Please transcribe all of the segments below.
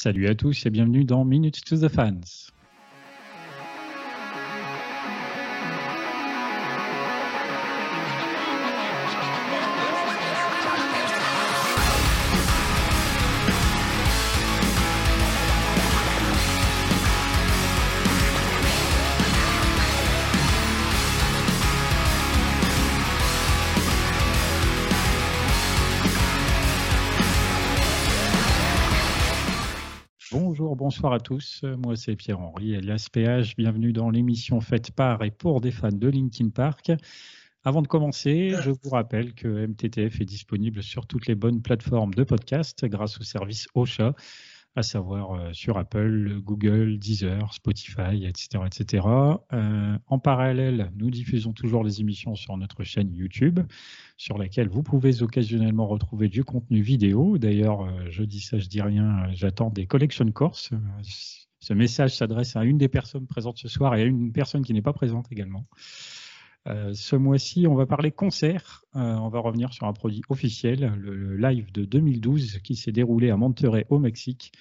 Salut à tous et bienvenue dans Minutes to the Fans. Bonsoir à tous. Moi, c'est Pierre-Henri, alias PH. Bienvenue dans l'émission faite par et pour des fans de Linkin Park. Avant de commencer, je vous rappelle que MTTF est disponible sur toutes les bonnes plateformes de podcast grâce au service Ocha, à savoir euh, sur Apple, Google, Deezer, Spotify, etc. etc. Euh, en parallèle, nous diffusons toujours les émissions sur notre chaîne YouTube, sur laquelle vous pouvez occasionnellement retrouver du contenu vidéo. D'ailleurs, euh, je dis ça, je dis rien, j'attends des collection courses. Ce message s'adresse à une des personnes présentes ce soir et à une personne qui n'est pas présente également. Euh, ce mois-ci, on va parler concert. Euh, on va revenir sur un produit officiel, le, le live de 2012 qui s'est déroulé à Monterrey au Mexique.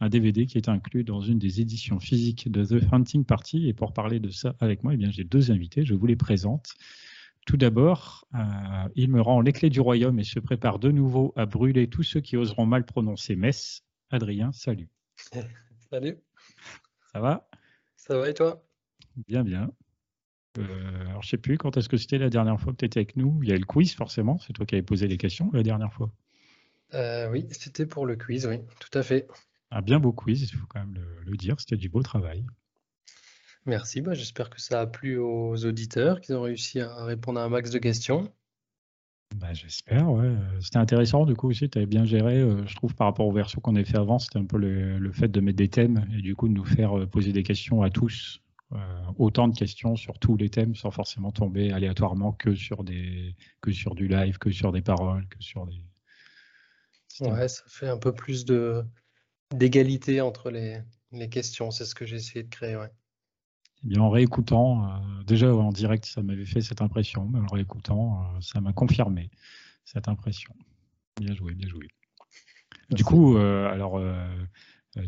Un DVD qui est inclus dans une des éditions physiques de The Hunting Party. Et pour parler de ça avec moi, eh bien, j'ai deux invités. Je vous les présente. Tout d'abord, euh, il me rend les clés du royaume et se prépare de nouveau à brûler tous ceux qui oseront mal prononcer Metz. Adrien, salut. Salut, Ça va? Ça va et toi? Bien, bien. Euh, alors, je sais plus quand est-ce que c'était la dernière fois que tu étais avec nous? Il y a le quiz, forcément. C'est toi qui avais posé les questions la dernière fois. Euh, oui, c'était pour le quiz, oui, tout à fait. Un bien beau quiz, il faut quand même le, le dire. C'était du beau travail. Merci, bah, j'espère que ça a plu aux auditeurs, qu'ils ont réussi à répondre à un max de questions. Bah, J'espère, ouais. Euh, C'était intéressant, du coup, aussi. Tu avais bien géré, euh, je trouve, par rapport aux versions qu'on avait fait avant. C'était un peu le, le fait de mettre des thèmes et du coup de nous faire poser des questions à tous. Euh, autant de questions sur tous les thèmes sans forcément tomber aléatoirement que sur, des, que sur du live, que sur des paroles, que sur des. Ouais, ça fait un peu plus de d'égalité entre les, les questions, c'est ce que j'ai essayé de créer, ouais. Eh bien, en réécoutant, euh, déjà en direct, ça m'avait fait cette impression, mais en réécoutant, euh, ça m'a confirmé cette impression. Bien joué, bien joué. Du coup, euh, alors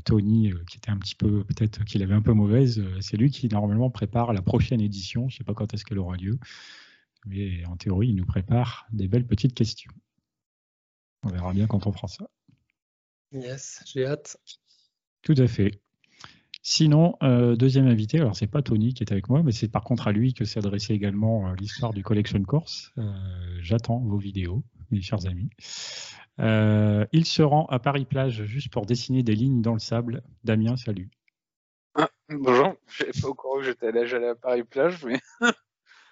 Tony, euh, qui était un petit peu, peut-être qu'il avait un peu mauvaise, euh, c'est lui qui normalement prépare la prochaine édition. Je ne sais pas quand est-ce qu'elle aura lieu, mais en théorie, il nous prépare des belles petites questions. On verra bien quand on fera ça. Yes, j'ai hâte. Tout à fait. Sinon, euh, deuxième invité, alors c'est pas Tony qui est avec moi, mais c'est par contre à lui que s'est adressée également euh, l'histoire du Collection Course. Euh, J'attends vos vidéos, mes chers amis. Euh, il se rend à Paris-Plage juste pour dessiner des lignes dans le sable. Damien, salut. Ah, bonjour, j'avais pas au courant que j'étais allé, à Paris-Plage, mais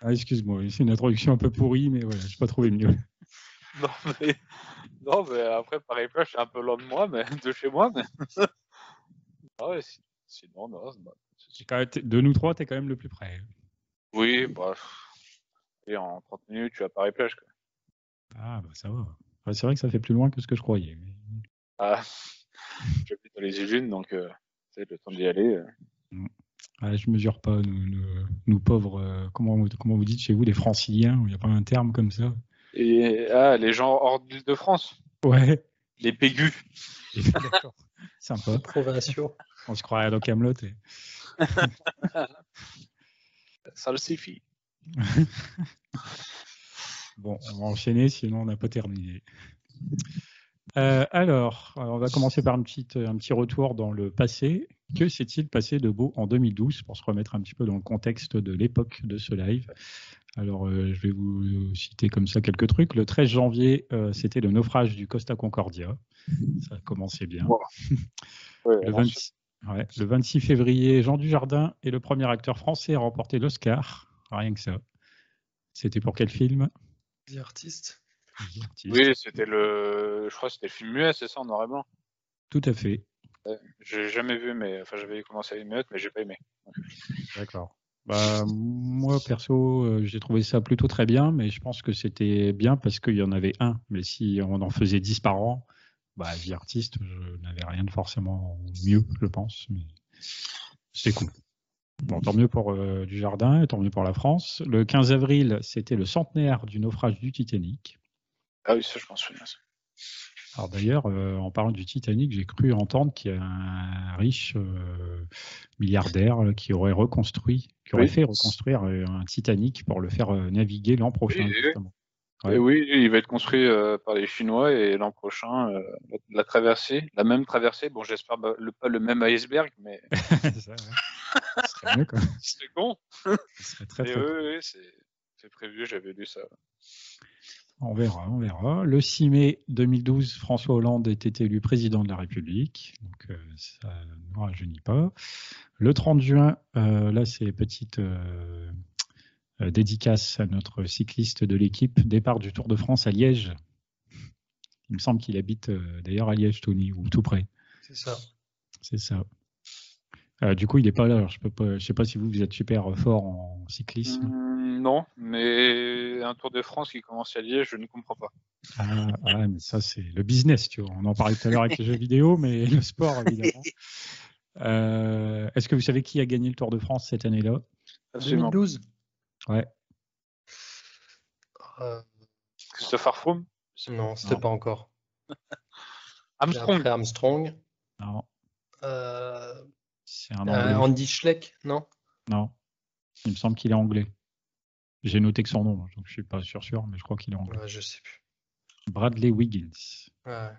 Ah, Excuse-moi, c'est une introduction un peu pourrie, mais voilà, j'ai pas trouvé mieux. non, mais, non, mais après Paris-Plage, c'est un peu loin de moi, mais de chez moi, mais ah ouais, sinon, non, c'est- De nous trois, tu es quand même le plus près. oui, bah, et en 30 minutes, tu es à Paris-Plage, quoi. Ah, bah ça va. Enfin, c'est vrai que ça fait plus loin que ce que je croyais. mais- Ah, j'habite dans les Yvelines, donc, euh, c'est le temps d'y aller. euh. Ah, je mesure pas, nous, nous- nous pauvres, euh, comment, vous- comment vous dites chez vous, les franciliens, il n'y a pas un terme comme ça? Et, ah, les gens hors d'Île-de-France, Ouais. les pégus. D'accord. Sympa. Provinciaux. On se croirait dans Camelot. Et... Ça le suffit. Bon, on va enchaîner, sinon on n'a pas terminé. Euh, alors, on va commencer par une petite, un petit retour dans le passé. Que s'est-il passé de beau en 2012 pour se remettre un petit peu dans le contexte de l'époque de ce live? Alors, euh, je vais vous citer comme ça quelques trucs. Le 13 janvier, euh, c'était le naufrage du Costa Concordia. Ça commençait bien. Wow. Ouais, Le, alors, 26, ouais, le 26 février, Jean Dujardin est le premier acteur français à remporter l'Oscar. Rien que ça. C'était pour quel film? The Artist. Oui, c'était le, je crois que c'était le film muet, c'est ça, en noir et blanc. Tout à fait. Ouais, J'ai jamais vu, mais enfin j'avais commencé à une minute, mais j'ai pas aimé. D'accord. Bah, moi, perso, euh, j'ai trouvé ça plutôt très bien, mais je pense que c'était bien parce qu'il y en avait un. Mais si on en faisait 10 par an, bah, The Artist, je n'avais rien de forcément mieux, je pense. Mais c'est cool. Bon, tant mieux pour euh, du jardin, tant mieux pour la France. Le 15 avril, c'était le centenaire du naufrage du Titanic. Ah oui, ça je m'en souviens. Alors d'ailleurs, euh, en parlant du Titanic, j'ai cru entendre qu'il y a un riche euh, milliardaire là, qui aurait reconstruit, qui aurait Oui. fait reconstruire euh, un Titanic pour le faire euh, naviguer l'an prochain. Oui, oui. justement. Ouais. Et oui, il va être construit euh, par les Chinois et l'an prochain, euh, la, la traversée, la même traversée. Bon, j'espère ba- le, pas le même iceberg, mais Ça, serait mieux, quoi. c'est con. Ce serait très, Mais très oui, oui, c'est prévu, j'avais lu ça. On verra, on verra. Le 6 mai 2012, François Hollande était élu président de la République, donc euh, ça ne nous rajeunit pas. Le 30 juin, euh, là c'est petite euh, euh, dédicace à notre cycliste de l'équipe, départ du Tour de France à Liège. Il me semble qu'il habite euh, d'ailleurs à Liège, Tony, ou tout près. C'est ça. C'est ça. Euh, du coup, il n'est pas là. Alors, je ne sais pas si vous, vous êtes super fort en cyclisme. Hmm, non, mais un Tour de France qui commence à Liège, je ne comprends pas. Ah, ah, mais ça, c'est le business, tu vois. On en parlait tout à l'heure avec les jeux vidéo, mais le sport, évidemment. Euh, Est-ce que vous savez qui a gagné le Tour de France cette année-là? Absolument. 2012 Ouais. Euh, Christopher Froome, Non, c'était pas encore. Armstrong. Après Armstrong. Non, Euh, c'est un euh, anglais. Andy Schleck, non? Non, il me semble qu'il est anglais. J'ai noté que son nom, donc je suis pas sûr sûr, mais je crois qu'il est anglais. Ouais, Je sais plus. Bradley Wiggins. Ouais.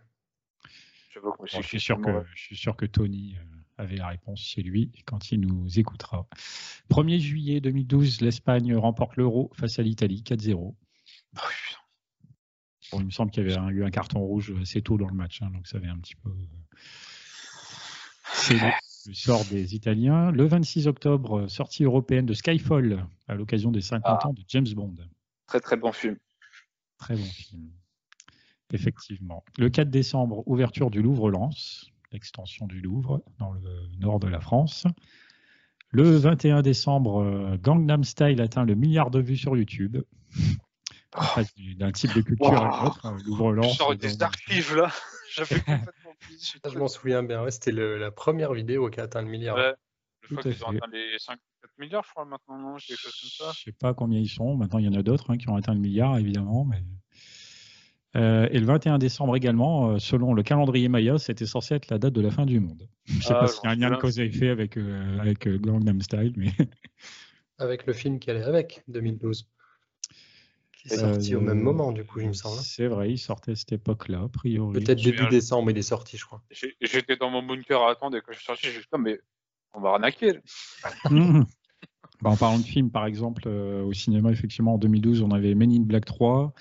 Bon, je, suis sûr que, je suis sûr que Tony euh, avait la réponse chez lui quand il nous écoutera. 1er juillet 2012, l'Espagne remporte l'Euro face à l'Italie 4-0. Ah. Bon, il me semble qu'il y avait un- eu un carton rouge assez tôt dans le match, hein, donc ça avait un petit peu. C'est le, sort des Italiens. Le 26 octobre, euh, sortie européenne de Skyfall à l'occasion des 50 Ah. ans de James Bond. Très très bon film. Très bon film. Effectivement. Le 4 décembre, ouverture du Louvre-Lens, l'extension du Louvre dans le nord de la France. Le 21 décembre, euh, Gangnam Style atteint le milliard de vues sur YouTube. Du- d'un type de culture à l'autre. Je Louvre-Lens. sors des archives là. J'avais complètement oublié ce Ça, je m'en souviens bien. Ouais, C'était la première vidéo qui a atteint le milliard. Ouais. Je crois à qu'ils ont fait. atteint les 5 4 milliards, je crois, maintenant, non Quelque chose comme ça. Je sais pas combien ils sont. Maintenant, il y en a d'autres hein, qui ont atteint le milliard, évidemment. Mais... Euh, et le 21 décembre également, euh, selon le calendrier Maya, c'était censé être la date de la fin du monde. Je sais Ah, pas s'il y a un lien de cause à effet avec, euh, avec euh, Gangnam Style, mais Avec le film qui allait avec, 2012. Est Euh, sorti au même moment, du coup, il me semble. hein. C'est vrai, il sortait à cette époque-là, a priori. Peut-être début souviens, décembre, il est sorti, je crois. J'étais dans mon bunker à attendre et quand je suis sorti, j'ai dit mais on va arnaquer. Mhm. Bah, en parlant de films, par exemple, euh, au cinéma, effectivement, en 2012, on avait Men in Black 3,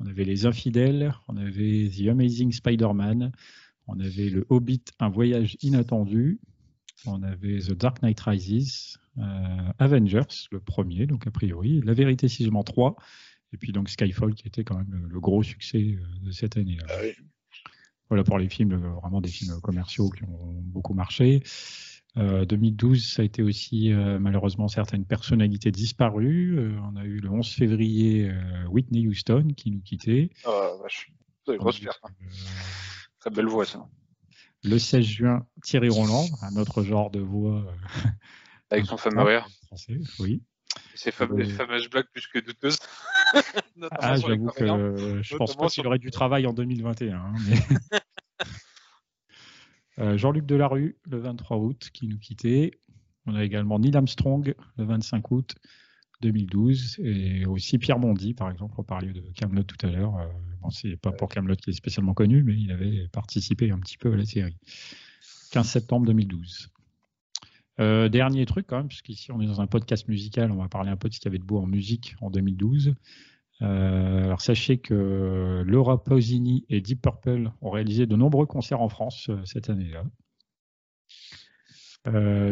on avait Les Infidèles, on avait The Amazing Spider-Man, on avait Le Hobbit, Un voyage inattendu, on avait The Dark Knight Rises, euh, Avengers, le premier, donc a priori, La Vérité Cisément 3, et puis donc Skyfall, qui était quand même le, gros succès euh, de cette année. Ah oui. Voilà pour les films, euh, vraiment des films commerciaux qui ont beaucoup marché. Euh, 2012, ça a été aussi euh, malheureusement certaines personnalités disparues. Euh, on a eu le 11 février euh, Whitney Houston qui nous quittait. Ah, vache. C'est une grosse perte. hein. Euh, Très belle voix, ça. le 16 juin, Thierry Roland, un autre genre de voix euh, Avec son fameux rire. français. Oui. Ses fam- Ouais. les fameuses blagues plus que douteuses. Ah, j'avoue que euh, je pense pas qu'il sur- aurait du travail en 2021. hein, mais- Euh, Jean-Luc Delarue, le 23 août, qui nous quittait. On a également Neil Armstrong, le 25 août 2012. Et aussi Pierre Bondy, par exemple. On parlait de Camelot tout à l'heure. Euh, bon, c'est pas pour Camelot qui est spécialement connu, mais il avait participé un petit peu à la série. 15 septembre 2012. Euh, dernier truc quand même, puisqu'ici on est dans un podcast musical, on va parler un peu de ce qu'il y avait de beau en musique en 2012. Euh, alors sachez que Laura Pausini et Deep Purple ont réalisé de nombreux concerts en France euh, cette année-là.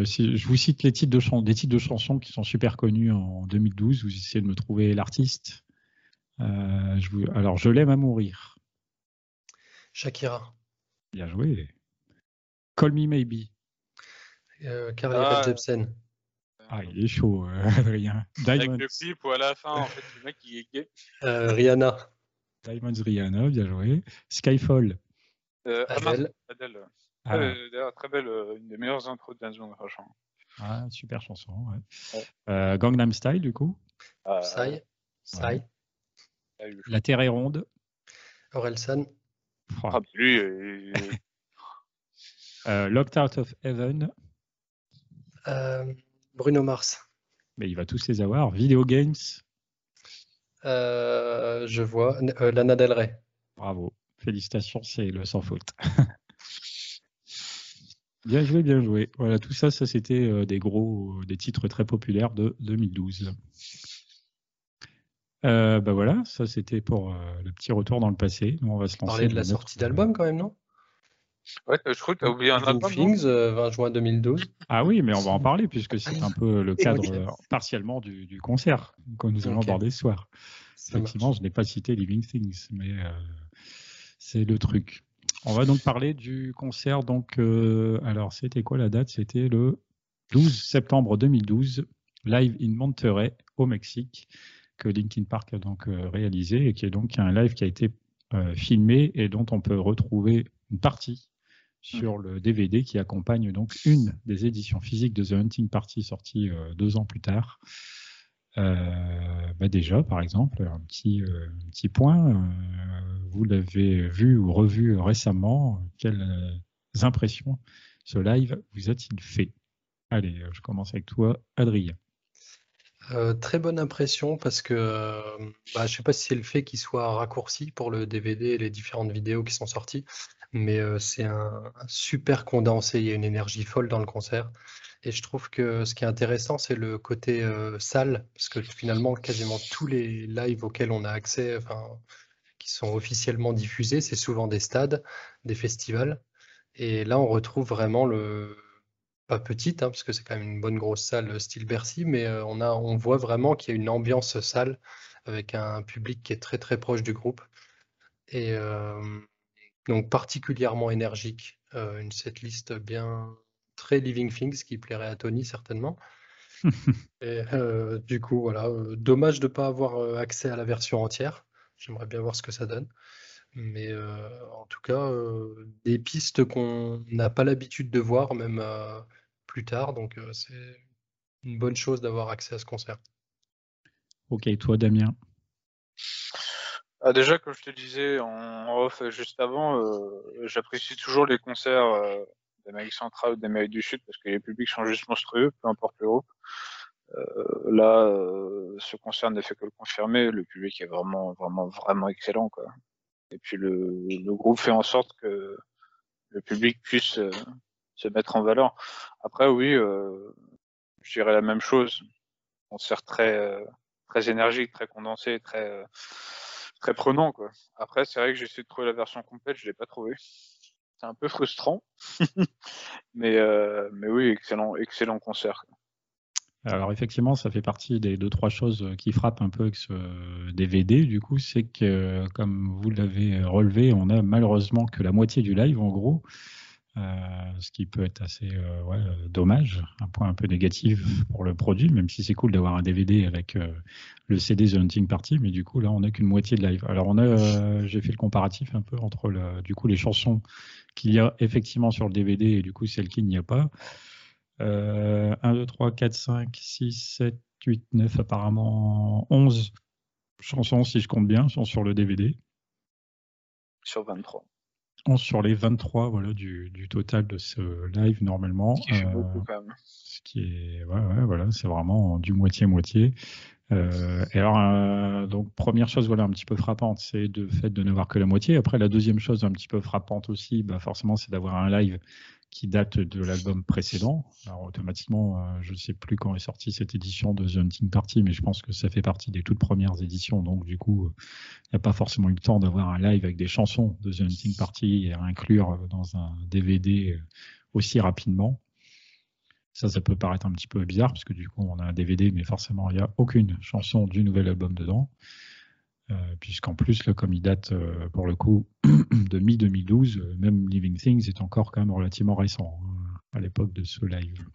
Si je vous cite les titres de des titres de chansons qui sont super connus en 2012. Vous essayez de me trouver l'artiste. Alors je l'aime à mourir. Shakira, Bien joué. Call Me Maybe. Euh, Carly Ah, Jepsen, Ah, il est chaud, euh, Adrien. Avec Diamonds, le clip où à la fin, en fait, le mec il est gay. euh, Rihanna, Diamonds Rihanna, bien joué. Skyfall. Euh, ah, Adele, Adele. Ah, Euh, D'ailleurs, très belle, euh, une des meilleures intros de Dance franchement. ah, super chanson. ouais. Ouais. Euh, Gangnam Style, du coup. Ah, Psy, Psy, Ouais. ah, La Terre est ronde. Orelsan, Ah, lui, euh, Euh, Locked Out of Heaven, Euh, Bruno Mars. mais il va tous les avoir. Video Games, Euh, je vois. Euh, Lana Del Rey. bravo. Félicitations, c'est le sans faute. bien joué, bien joué. Voilà, tout ça, ça c'était euh, des gros, des titres très populaires de 2012. Euh, bah voilà, ça c'était pour euh, le petit retour dans le passé. Nous, on va se lancer. Parler de la notre- sortie d'album quand même, non? Ouais, je crois que t'as oublié un Living album. Things, euh, 20 juin 2012. Ah oui, mais on va en parler puisque c'est un peu le cadre euh, partiellement du, du concert que nous allons aborder ce soir. Ça marche. Effectivement, je n'ai pas cité Living Things, mais euh, c'est le truc. On va donc parler du concert. Donc, euh, alors, c'était quoi la date? C'était le 12 septembre 2012, live in Monterrey, au Mexique, que Linkin Park a donc euh, réalisé et qui est donc un live qui a été euh, filmé et dont on peut retrouver une partie sur le DVD qui accompagne donc une des éditions physiques de The Hunting Party sortie euh, deux ans plus tard. Euh, bah déjà, par exemple, un petit, euh, un petit point, euh, vous l'avez vu ou revu récemment, quelles impressions ce live vous a-t-il fait? Allez, je commence avec toi, Adrien. Euh, très bonne impression parce que euh, bah, je sais pas si c'est le fait qu'il soit raccourci pour le DVD et les différentes vidéos qui sont sorties, mais euh, c'est un, super condensé, il y a une énergie folle dans le concert. Et je trouve que ce qui est intéressant, c'est le côté euh, salle, parce que finalement, quasiment tous les lives auxquels on a accès, enfin, qui sont officiellement diffusés, c'est souvent des stades, des festivals. Et là, on retrouve vraiment le, pas petite, hein, parce que c'est quand même une bonne grosse salle euh, style Bercy, mais on a, on voit vraiment qu'il y a une ambiance salle avec un public qui est très très proche du groupe et donc particulièrement énergique, euh, une setlist bien très Living Things qui plairait à Tony certainement. Et euh, du coup, voilà, euh, dommage de ne pas avoir euh, accès à la version entière. J'aimerais bien voir ce que ça donne. Mais euh, en tout cas, des pistes qu'on n'a pas l'habitude de voir, même plus tard. Donc, c'est une bonne chose d'avoir accès à ce concert. Ok, toi, Damien? Ah, déjà, comme je te disais en off euh, juste avant, euh, j'apprécie toujours les concerts euh, d'Amérique centrale ou d'Amérique du Sud parce que les publics sont juste monstrueux, peu importe le groupe. Euh, là, euh, ce concert ne fait que le confirmer. Le public est vraiment, vraiment, vraiment excellent, quoi. Et puis le, le groupe fait en sorte que le public puisse euh, se mettre en valeur. Après, oui, je dirais la même chose. Concert très, très énergique, très condensé, très, très prenant, quoi. Après, c'est vrai que j'ai essayé de trouver la version complète, je l'ai pas trouvée. C'est un peu frustrant, mais, euh, mais oui, excellent, excellent concert. Alors effectivement, ça fait partie des deux trois choses qui frappent un peu avec ce DVD. Du coup, c'est que comme vous l'avez relevé, on a malheureusement que la moitié du live en gros, ce qui peut être assez euh, ouais, euh, dommage, un point un peu négatif pour le produit, même si c'est cool d'avoir un DVD avec euh, le CD The Hunting Party, mais du coup là on n'a qu'une moitié de live. Alors on a, euh, j'ai fait le comparatif un peu entre le, du coup les chansons qu'il y a effectivement sur le DVD et du coup celles qu'il n'y a pas. Euh, 1, 2, 3, 4, 5, 6, 7, 8, 9, apparemment 11 chansons, si je compte bien, sont sur le DVD. Sur 23. 11 sur les 23 voilà, du, du total de ce live normalement. Ce qui fait Euh, beaucoup quand même. ce qui est, ouais, ouais, voilà, c'est vraiment du moitié-moitié. Euh, et alors, euh, donc, première chose, voilà, un petit peu frappante, c'est le fait de n'avoir que la moitié. Après, la deuxième chose, un petit peu frappante aussi, bah, forcément, c'est d'avoir un live qui date de l'album précédent. Alors, automatiquement, euh, je ne sais plus quand est sortie cette édition de The Hunting Party, mais je pense que ça fait partie des toutes premières éditions. Donc, du coup, il n'y a pas forcément eu le temps d'avoir un live avec des chansons de The Hunting Party et à inclure dans un DVD aussi rapidement. Ça, ça peut paraître un petit peu bizarre parce que du coup, on a un DVD, mais forcément, il n'y a aucune chanson du nouvel album dedans. Euh, Puisqu'en plus, là, comme il date euh, pour le coup de mi-2012, euh, même Living Things est encore quand même relativement récent hein, à l'époque de ce live.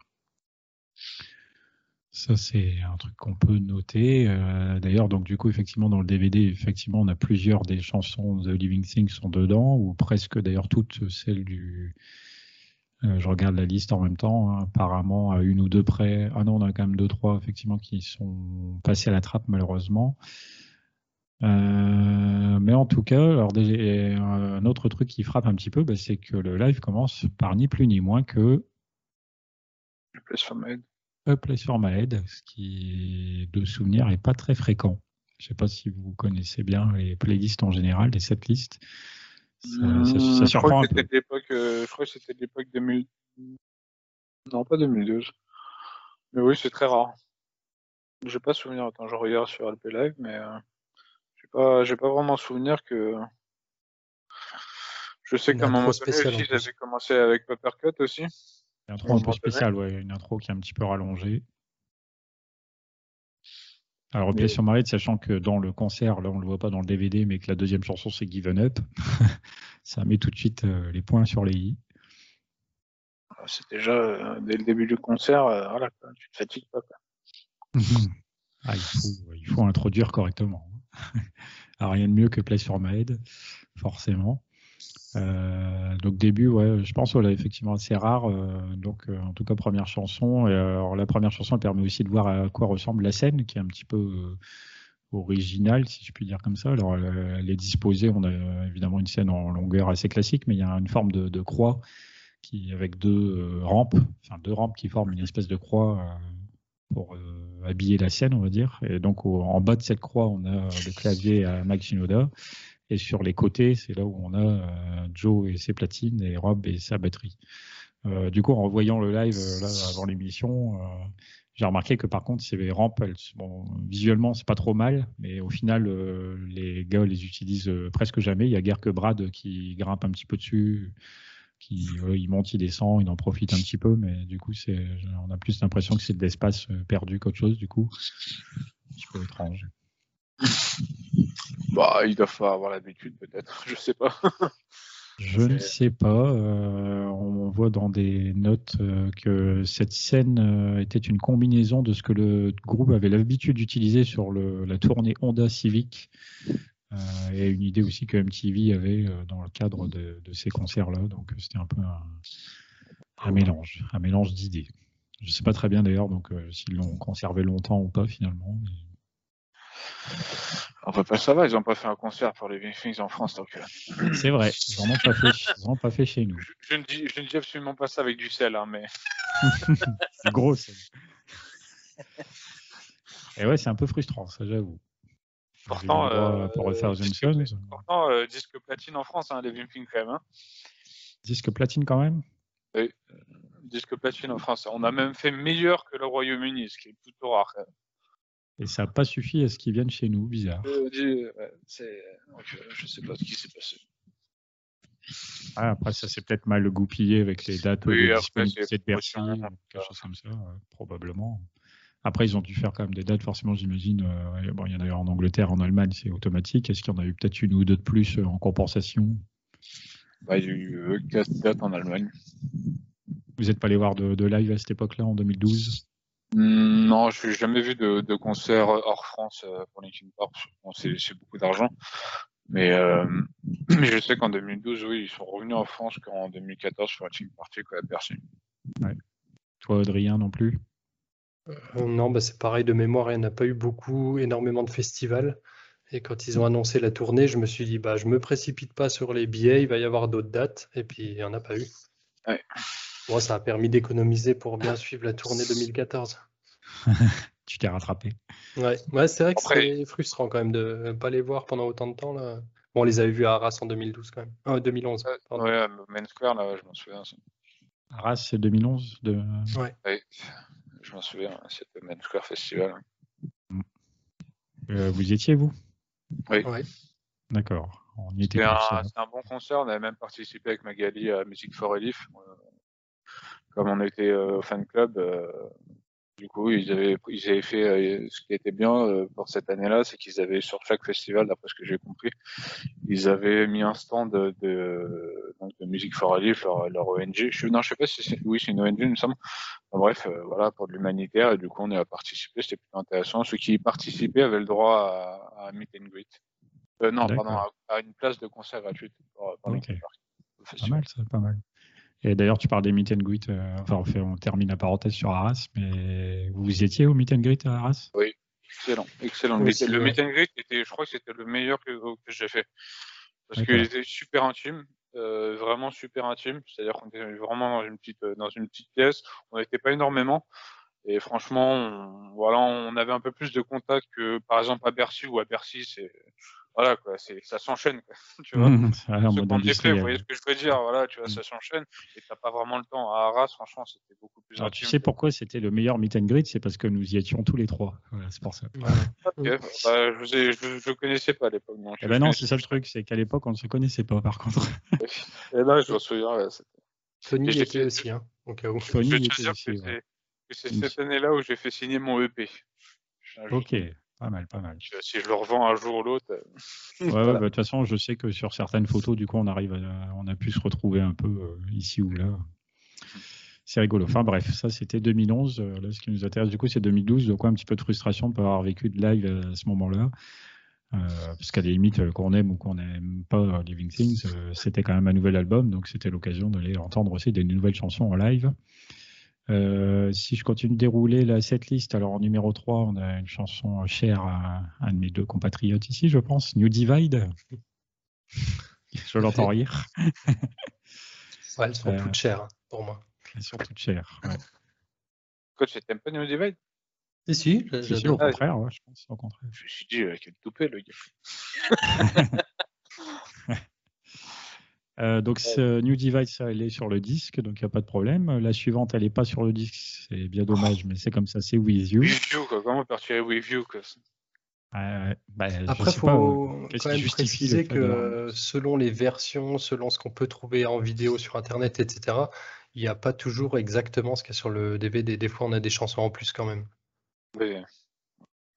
Ça, c'est un truc qu'on peut noter. D'ailleurs, donc du coup, effectivement, dans le DVD, effectivement, on a plusieurs des chansons de Living Things sont dedans, ou presque d'ailleurs toutes celles du, je regarde la liste en même temps. hein, apparemment, à une ou deux près. Ah non, on a quand même deux, trois, effectivement, qui sont passés à la trappe, malheureusement. Euh, mais en tout cas, alors un autre truc qui frappe un petit peu, bah, c'est que le live commence par ni plus ni moins que Place for My Head. A Place for My Head, ce qui, de souvenir, n'est pas très fréquent. Je ne sais pas si vous connaissez bien les playlists en général, les setlists. Ça, ça, ça surprend un peu. Euh, je crois que c'était l'époque 2000. Non, pas 2012. Mais oui, c'est très rare. Je n'ai pas souvenir. Attends, je regarde sur LP Live, mais euh, pas, j'ai pas vraiment souvenir que. Je sais qu'à un moment donné, j'avais commencé avec Papercut aussi. Une intro un peu spéciale, ouais, une intro qui est un petit peu rallongée. Alors, mais... sur Marie, sachant que dans le concert, là, on le voit pas dans le DVD, mais que la deuxième chanson, c'est Given Up, ça met tout de suite euh, les points sur les i. C'est déjà, euh, dès le début du concert, euh, voilà, tu te fatigues pas. ah, il, faut, il, faut, introduire correctement. Rien de mieux que Play sur Maed, forcément. Euh, donc début, ouais, je pense voilà, effectivement assez rare. Euh, donc euh, en tout cas première chanson. Alors la première chanson permet aussi de voir à quoi ressemble la scène, qui est un petit peu originale, si je puis dire comme ça. Alors elle, est disposée, on a évidemment une scène en longueur assez classique, mais il y a une forme de, de croix qui avec deux rampes, enfin deux rampes qui forment une espèce de croix pour habiller la scène, on va dire. Et donc en bas de cette croix, on a le clavier à Max Shinoda et sur les côtés, c'est là où on a euh, Joe et ses platines et Rob et sa batterie. Euh, du coup, en voyant le live euh, là, avant l'émission, j'ai remarqué que par contre, ces rampes, elles, bon, visuellement, c'est pas trop mal, mais au final, les gars les utilisent presque jamais. Il y a guère que Brad qui grimpe un petit peu dessus, qui il monte, il descend, il en profite un petit peu, mais du coup, c'est, on a plus l'impression que c'est de l'espace perdu qu'autre chose, du coup, un petit peu étrange. Bah, ils doivent avoir l'habitude, peut-être. Je sais pas. Je ne sais pas. Euh, on voit dans des notes euh, que cette scène euh, était une combinaison de ce que le groupe avait l'habitude d'utiliser sur le, la tournée Honda Civic et une idée aussi que MTV avait dans le cadre de, de ces concerts-là. Donc c'était un peu un, un, mélange, un mélange d'idées. Je ne sais pas très bien d'ailleurs donc s'ils l'ont conservé longtemps ou pas finalement. Mais... Enfin, pas ça va, ils n'ont pas fait un concert pour les Things en France. Euh. C'est vrai, ils n'en ont pas fait, ils pas fait chez nous. Je, je, ne dis, je, ne dis, absolument pas ça avec du sel, hein, mais. c'est gros sel. Et ouais, c'est un peu frustrant, ça j'avoue. Pourtant, euh, pour refaire disque, pourtant euh, disque platine en France, hein, les Things quand même. Hein. Disque platine quand même? Oui, disque platine en France. On a même fait meilleur que le Royaume-Uni, ce qui est plutôt rare. Quand même. Et ça n'a pas suffi à ce qu'ils viennent chez nous, bizarre. Euh, je, ne sais pas ce qui s'est passé. Ah, après, ça s'est peut-être mal goupillé avec les dates oui, de disponibilité de Bercy, quelque chose comme ça, probablement. Après, ils ont dû faire quand même des dates, forcément, j'imagine. Euh, bon, il y en a eu en Angleterre, en Allemagne, c'est automatique. Est-ce qu'il y en a eu peut-être une ou deux de plus euh, en compensation? Bah, Il y a eu 4 dates en Allemagne. Vous n'êtes pas allé voir de, de live à cette époque-là, en 2012 non, je n'ai jamais vu de, de, concert hors France euh, pour Linkin Park. Bon, c'est beaucoup d'argent. Mais, euh, mais je sais qu'en 2012, oui, ils sont revenus en France qu'en 2014 sur Linkin Park à Bercy. Ouais. Toi, Adrien, non plus? Euh, Non, bah c'est pareil de mémoire. Il n'y en a pas eu beaucoup, énormément de festivals. Et quand ils ont annoncé la tournée, je me suis dit, bah, je me précipite pas sur les billets, il va y avoir d'autres dates. Et puis, il n'y en a pas eu. Ouais. Moi, ça a permis d'économiser pour bien suivre la tournée 2014. tu t'es rattrapé. Ouais, ouais c'est vrai que c'est frustrant quand même de ne pas les voir pendant autant de temps. Là. Bon, on les avait vus à Arras en 2012 quand même. Ah, 2011. Pardon. Ouais, Main Square, là, je m'en souviens. Arras, c'est 2011 de... ouais. Oui, je m'en souviens, c'était Main Square Festival. Euh, vous y étiez, vous? Oui. D'accord. C'était un, un, bon concert, on avait même participé avec Magali à Music for Relief comme on était euh, au fan club, euh, du coup, ils avaient, ils avaient fait euh, ce qui était bien pour cette année-là, c'est qu'ils avaient sur chaque festival, d'après ce que j'ai compris, ils avaient mis un stand de, de, de musique for relief, leur, leur, ONG. Je, non, je sais pas si c'est, oui, c'est une ONG, il me semble. bref, voilà, pour de l'humanitaire. Et du coup, on a participé, c'était plutôt intéressant. Ceux qui y participaient avaient le droit à, à meet and greet. Euh, non, pardon, à, à, une place de concert gratuite. Pour, pour okay. Pas mal, ça, pas mal. Et d'ailleurs, tu parles des meet and greet. Euh, enfin, on, fait, on, termine la parenthèse sur Arras, mais vous étiez au meet and greet à Arras? Oui, excellent. excellent. le, meet and greet était je crois que c'était le meilleur que, que j'ai fait. Parce qu'il était super intime, euh, vraiment super intime. C'est-à-dire qu'on était vraiment dans une petite, dans une petite pièce. On n'était pas énormément. Et franchement, on, voilà, on avait un peu plus de contact que, par exemple, à Bercy ou à Bercy, c'est, voilà quoi, c'est ça s'enchaîne tu vois. Mmh, vous voyez ce que je veux dire, voilà, tu vois, mmh. ça s'enchaîne et t'as pas vraiment le temps. À Arras, franchement, c'était beaucoup plus. Alors, tu sais pourquoi c'était le meilleur meet and greet, c'est parce que nous y étions tous les trois. Voilà, c'est pour ça. bah, je, je, je, connaissais pas à l'époque. Eh ben non, c'est ça le truc, c'est qu'à l'époque on ne se connaissait pas par contre. et là, je me souviens. Ouais, Tony y était aussi, hein, au cas où. Aussi. C'est cette année-là où j'ai fait signer mon EP. Ok, pas mal, pas mal. Si je le revends un jour ou l'autre. Euh, ouais, bah, de toute façon, je sais que sur certaines photos, du coup, on arrive, on a pu se retrouver un peu euh, ici ou là. C'est rigolo. Enfin bref, ça c'était 2011. Euh, là, ce qui nous intéresse du coup, c'est 2012. Donc un petit peu de frustration de pas avoir vécu de live à ce moment-là. parce qu'à la limite, qu'on aime ou qu'on n'aime pas Living Things, c'était quand même un nouvel album, donc c'était l'occasion d'aller entendre aussi des nouvelles chansons en live. Euh, si je continue de dérouler la setlist, alors en numéro 3, on a une chanson chère à un de mes deux compatriotes ici, je pense, New Divide. je l'entends rire. ouais, elles sont toutes chères hein, pour moi. Elles sont toutes chères. Ouais. Coach, t'aimes pas New Divide? Si, si, j'adore. Au contraire, ouais, je pense, au contraire. Je me suis dit, euh, quel toupet le gars. Euh, donc New Device, elle est sur le disque, donc il n'y a pas de problème. La suivante, elle n'est pas sur le disque, c'est bien dommage, mais c'est comme ça, c'est With You. With You, quoi. comment partir With You quoi? Euh, bah, Après, il faut quand même préciser que selon les versions, selon ce qu'on peut trouver en vidéo sur Internet, etc., il n'y a pas toujours exactement ce qu'il y a sur le DVD. Des fois, on a des chansons en plus quand même. Oui,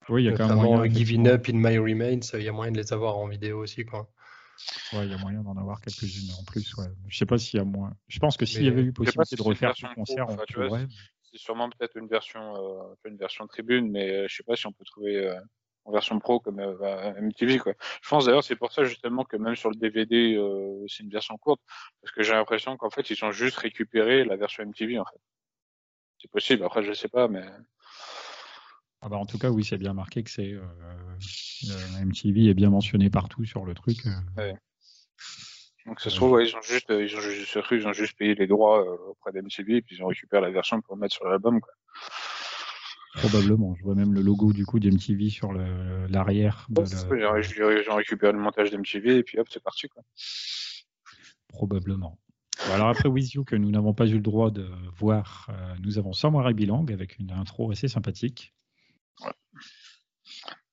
oui il y a quand même moyen. Giving Up in My Remains, il y a moyen de les avoir en vidéo aussi. Quoi. Ouais, il y a moyen d'en avoir quelques-unes en plus. Ouais. Je sais pas s'il y a moins. Je pense que s'il y avait eu possibilité de refaire ce concert, on pourrait. C'est sûrement peut-être une version, euh, une version tribune, mais euh, je sais pas si on peut trouver euh, en version pro comme euh, MTV. Quoi. Je pense d'ailleurs c'est pour ça justement que même sur le DVD, c'est une version courte, parce que j'ai l'impression qu'en fait ils ont juste récupéré la version MTV en fait. C'est possible. Après, je sais pas, mais. Ah bah en tout cas, oui, c'est bien marqué que c'est euh, MTV est bien mentionné partout sur le truc. Euh. Donc ça se trouve, ils ont juste, ils ont juste, ils ont juste payé les droits euh, auprès d'MTV et puis ils ont récupéré la version pour mettre sur l'album. Probablement. Je vois même le logo du coup d'MTV sur l'arrière. J'ai récupéré le montage d'MTV et puis hop, c'est parti. Quoi. Probablement. alors après With You, que nous n'avons pas eu le droit de voir, nous avons Somewhere Bilang avec une intro assez sympathique.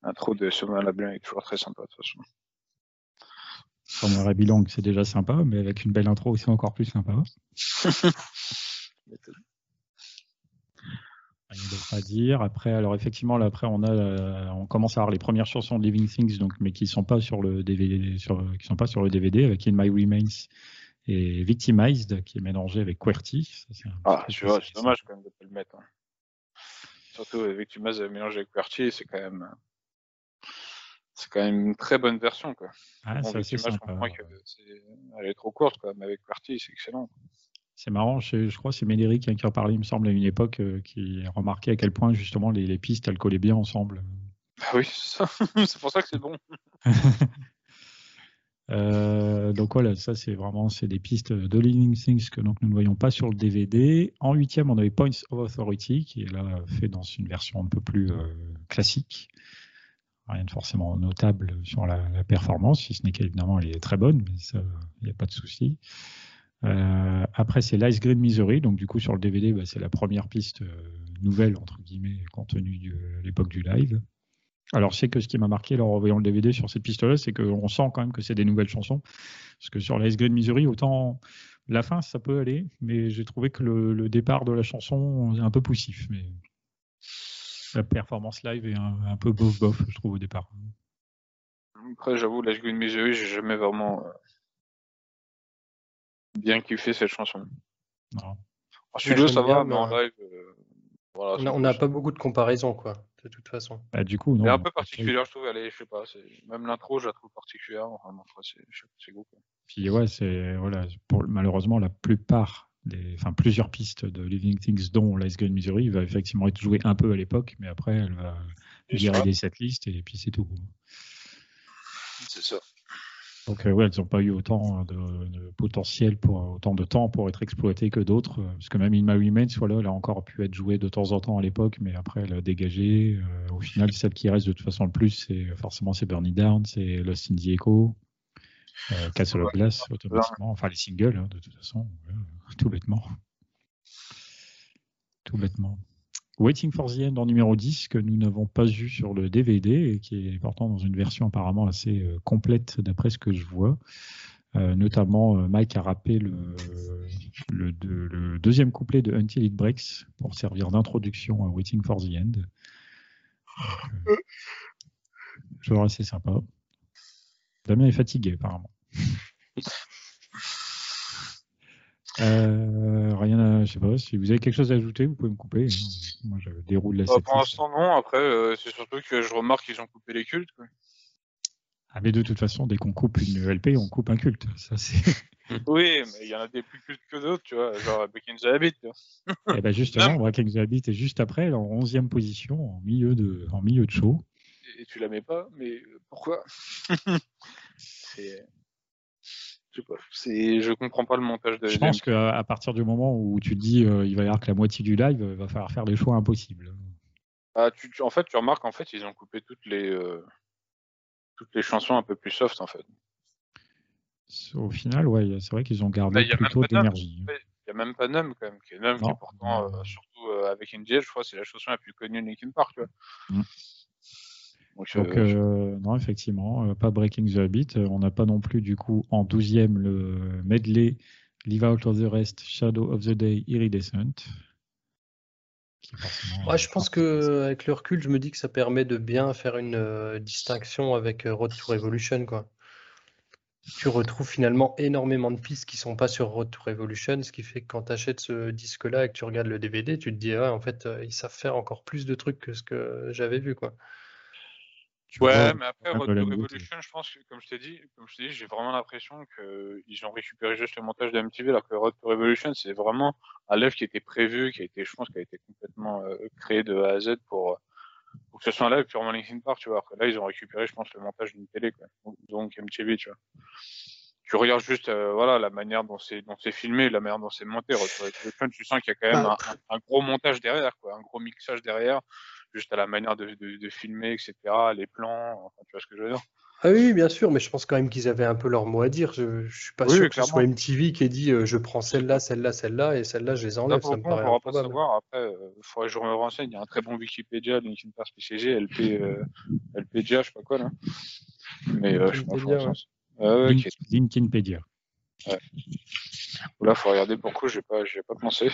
L'intro de Somewhere Lablanc est toujours très sympa de toute façon. Somewhere Bilang, c'est déjà sympa, mais avec une belle intro, c'est encore plus sympa. Rien d'autre à dire. Après, alors effectivement, là, après, on a, euh, on commence à avoir les premières chansons de Living Things, donc, mais qui sont pas sur le DVD, sur, qui sont pas sur le DVD, avec In My Remains et Victimized, qui est mélangé avec QWERTY. ah, c'est dommage quand même de pas le mettre. Hein. Surtout avec Victimized mélangé avec QWERTY, c'est quand même c'est quand même une très bonne version. Quoi. Ah, c'est sympa. elle est trop courte, quoi, mais avec Party, c'est excellent. C'est marrant, je, crois que c'est Médéric qui en parlait, il me semble, à une époque, euh, qui remarquait à quel point justement les, pistes, elles collaient bien ensemble. Bah oui, c'est pour ça que c'est bon. Euh, donc voilà, ça c'est vraiment c'est des pistes de Living Things que donc, nous ne voyons pas sur le DVD. En huitième, on avait Points of Authority qui est là fait dans une version un peu plus euh, classique rien de forcément notable sur la, performance, si ce n'est qu'évidemment elle est très bonne, mais ça, il n'y a pas de souci. Euh, après, c'est l'Ice Green Misery, donc du coup sur le DVD, bah, c'est la première piste nouvelle, entre guillemets, compte tenu de l'époque du live. Alors, c'est que ce qui m'a marqué en voyant le DVD sur cette piste-là, c'est qu'on sent quand même que c'est des nouvelles chansons. Parce que sur l'Ice Green Misery, autant la fin, ça peut aller, mais j'ai trouvé que le, le, départ de la chanson est un peu poussif. Mais la performance live est un, peu bof-bof, je trouve, au départ. Après, j'avoue, la Green Misery, j'ai jamais vraiment euh, bien kiffé cette chanson. Non. En studio, ça va, mais en live, euh, voilà, on n'a pas beaucoup de comparaisons, quoi, de toute façon. Bah, du coup, non. Elle est un peu particulière, je trouve. Allez, je sais pas, même l'intro, je la trouve particulière. Enfin, c'est beau. Quoi. Puis ouais, c'est voilà, pour, malheureusement, la plupart enfin, plusieurs pistes de Living Things, dont Let's Go Missouri, va effectivement être jouée un peu à l'époque, mais après, elle va virer des setlists et puis c'est tout. C'est ça. Donc euh, ouais, elles n'ont pas eu autant de, de, potentiel pour autant de temps pour être exploitées que d'autres. euh, Parce que même Inma Remains, voilà, elle a encore pu être jouée de temps en temps à l'époque, mais après elle a dégagé. Euh, au final, celle qui reste de toute façon le plus, c'est forcément c'est Burnie Down, c'est Lost in the Echo, Castle of Glass automatiquement, enfin les singles hein, de toute façon, tout bêtement. Tout bêtement. Waiting for the End en numéro 10 que nous n'avons pas eu sur le DVD et qui est pourtant dans une version apparemment assez euh, complète d'après ce que je vois. Euh, notamment, euh, Mike a rappé le, le, de- le deuxième couplet de Until It Breaks pour servir d'introduction à Waiting for the End. Donc, euh, assez sympa. Damien est fatigué apparemment. Euh, rien à, je sais pas, si vous avez quelque chose à ajouter, vous pouvez me couper. Moi, je déroule la Bah, pour l'instant, non. Après, euh, c'est surtout que je remarque qu'ils ont coupé les cultes. Quoi. Ah, mais de toute façon, dès qu'on coupe une LP, on coupe un culte. Ça, c'est... Oui, mais il y en a des plus cultes que d'autres, tu vois. Genre Breaking the Habit. Vois. Eh ben justement, Breaking the Habit est juste après, en 11e position, en milieu de, en milieu de show. Et tu la mets pas, mais pourquoi? C'est. Je sais pas. C'est. Je comprends pas le montage de. Je pense qu'à partir du moment où tu te dis euh, il va y avoir que la moitié du live, il va falloir faire des choix impossibles. Ah, tu, tu- en fait, tu remarques en fait, ils ont coupé toutes les. euh, toutes les chansons un peu plus soft en fait. Au final, ouais, c'est vrai qu'ils ont gardé il y a même plutôt d'énergie. Il y a même pas Numb quand même, qui est Numb, qui est pourtant, euh, surtout euh, avec Indie, je crois, c'est la chanson la plus connue de Linkin Park, tu vois. Mm. Donc, Donc, euh, non, effectivement, euh, pas Breaking the Habit. Euh, On n'a pas non plus, du coup, en 12e, le medley Leave Out of the Rest, Shadow of the Day, Iridescent. Ouais, je pense que avec le recul, je me dis que ça permet de bien faire une euh, distinction avec euh, Road to Revolution, quoi. Tu retrouves finalement énormément de pistes qui sont pas sur Road to Revolution, ce qui fait que quand tu achètes ce disque-là et que tu regardes le DVD, tu te dis, ah, en fait, euh, ils savent faire encore plus de trucs que ce que j'avais vu, quoi. Tu Ouais, vois, mais après, Road to. Revolution, je pense que, comme je t'ai dit, comme je t'ai dit, j'ai vraiment l'impression qu'ils ont récupéré juste le montage de MTV, alors que Road to Revolution, c'est vraiment un live qui était prévu, qui a été, je pense, qui a été complètement euh, créé de A à Z pour, euh, pour que ce soit un live purement Linkin Park, tu vois. Alors que là, ils ont récupéré, je pense, le montage d'une télé, quoi. Donc, donc MTV, tu vois. Tu regardes juste, euh, voilà, la manière dont c'est, dont c'est filmé, la manière dont c'est monté. Road to Revolution, tu sens qu'il y a quand même un, un- un gros montage derrière, quoi, un gros mixage derrière, juste à la manière de, de, de filmer, etc., les plans, enfin, tu vois ce que je veux dire. Ah oui, bien sûr, mais je pense quand même qu'ils avaient un peu leur mot à dire. Je, je suis pas Oui, sûr oui, que ce soit MTV qui ait dit euh, je prends celle-là, celle-là, celle-là, et celle-là, je les Là, enlève. Ça me coup, on paraît pourra pas savoir. Après, il faudrait que je me renseigne. Il y a un très bon Wikipédia, Linkin Park PCG, LP, euh, LPGA, je sais pas quoi, là. Mais euh, je. Wikipédia, en ouais. Ah ouais, Link- ok. Là, faut regarder pour le coup, j'ai pas, j'ai pas pensé.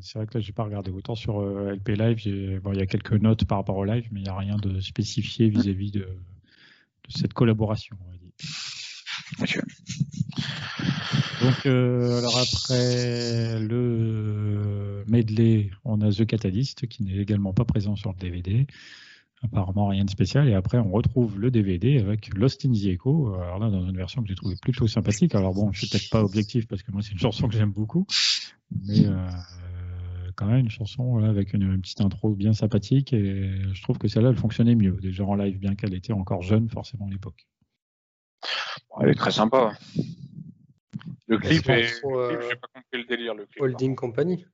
C'est vrai que là, j'ai pas regardé. Autant sur euh, LP Live, bon, il y a quelques notes par rapport au live, mais il n'y a rien de spécifié vis-à-vis de, de cette collaboration. On va dire. Ok. Donc, euh, alors après le medley, on a The Catalyst qui n'est également pas présent sur le DVD. Apparemment rien de spécial. Et après, on retrouve le DVD avec Lost in the Echo. Alors là, dans une version que j'ai trouvée plutôt sympathique. Alors bon, je suis peut-être pas objectif parce que moi, c'est une chanson que j'aime beaucoup. Mais euh, quand même, une chanson voilà, avec une, une petite intro bien sympathique. Et je trouve que celle-là, elle fonctionnait mieux. Déjà en live, bien qu'elle était encore jeune, forcément, à l'époque. Bon, elle est très sympa. Le clip, est, pour, le clip, euh, j'ai pas compris le délire. Le clip, Holding Company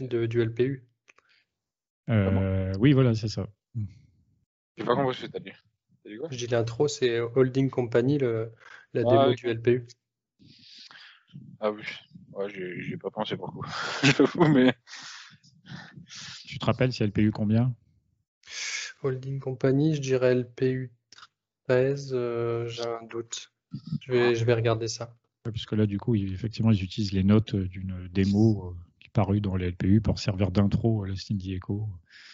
de, du LPU. Euh, oui, voilà, c'est ça. J'ai pas compris ce que t'as dit. T'as dit quoi? Je dis l'intro, c'est Holding Company, le, la Ah, démo du LPU. Ah oui. Ouais, j'ai pas pensé pour le coup. J'avoue, mais. Tu te rappelles, c'est LPU combien? Holding Company, je dirais LPU 13, euh, j'ai un doute. Je vais, je vais regarder ça. Ouais, Parce que là, du coup, effectivement, ils utilisent les notes euh, d'une démo parue dans les LPU pour servir d'intro à Echo.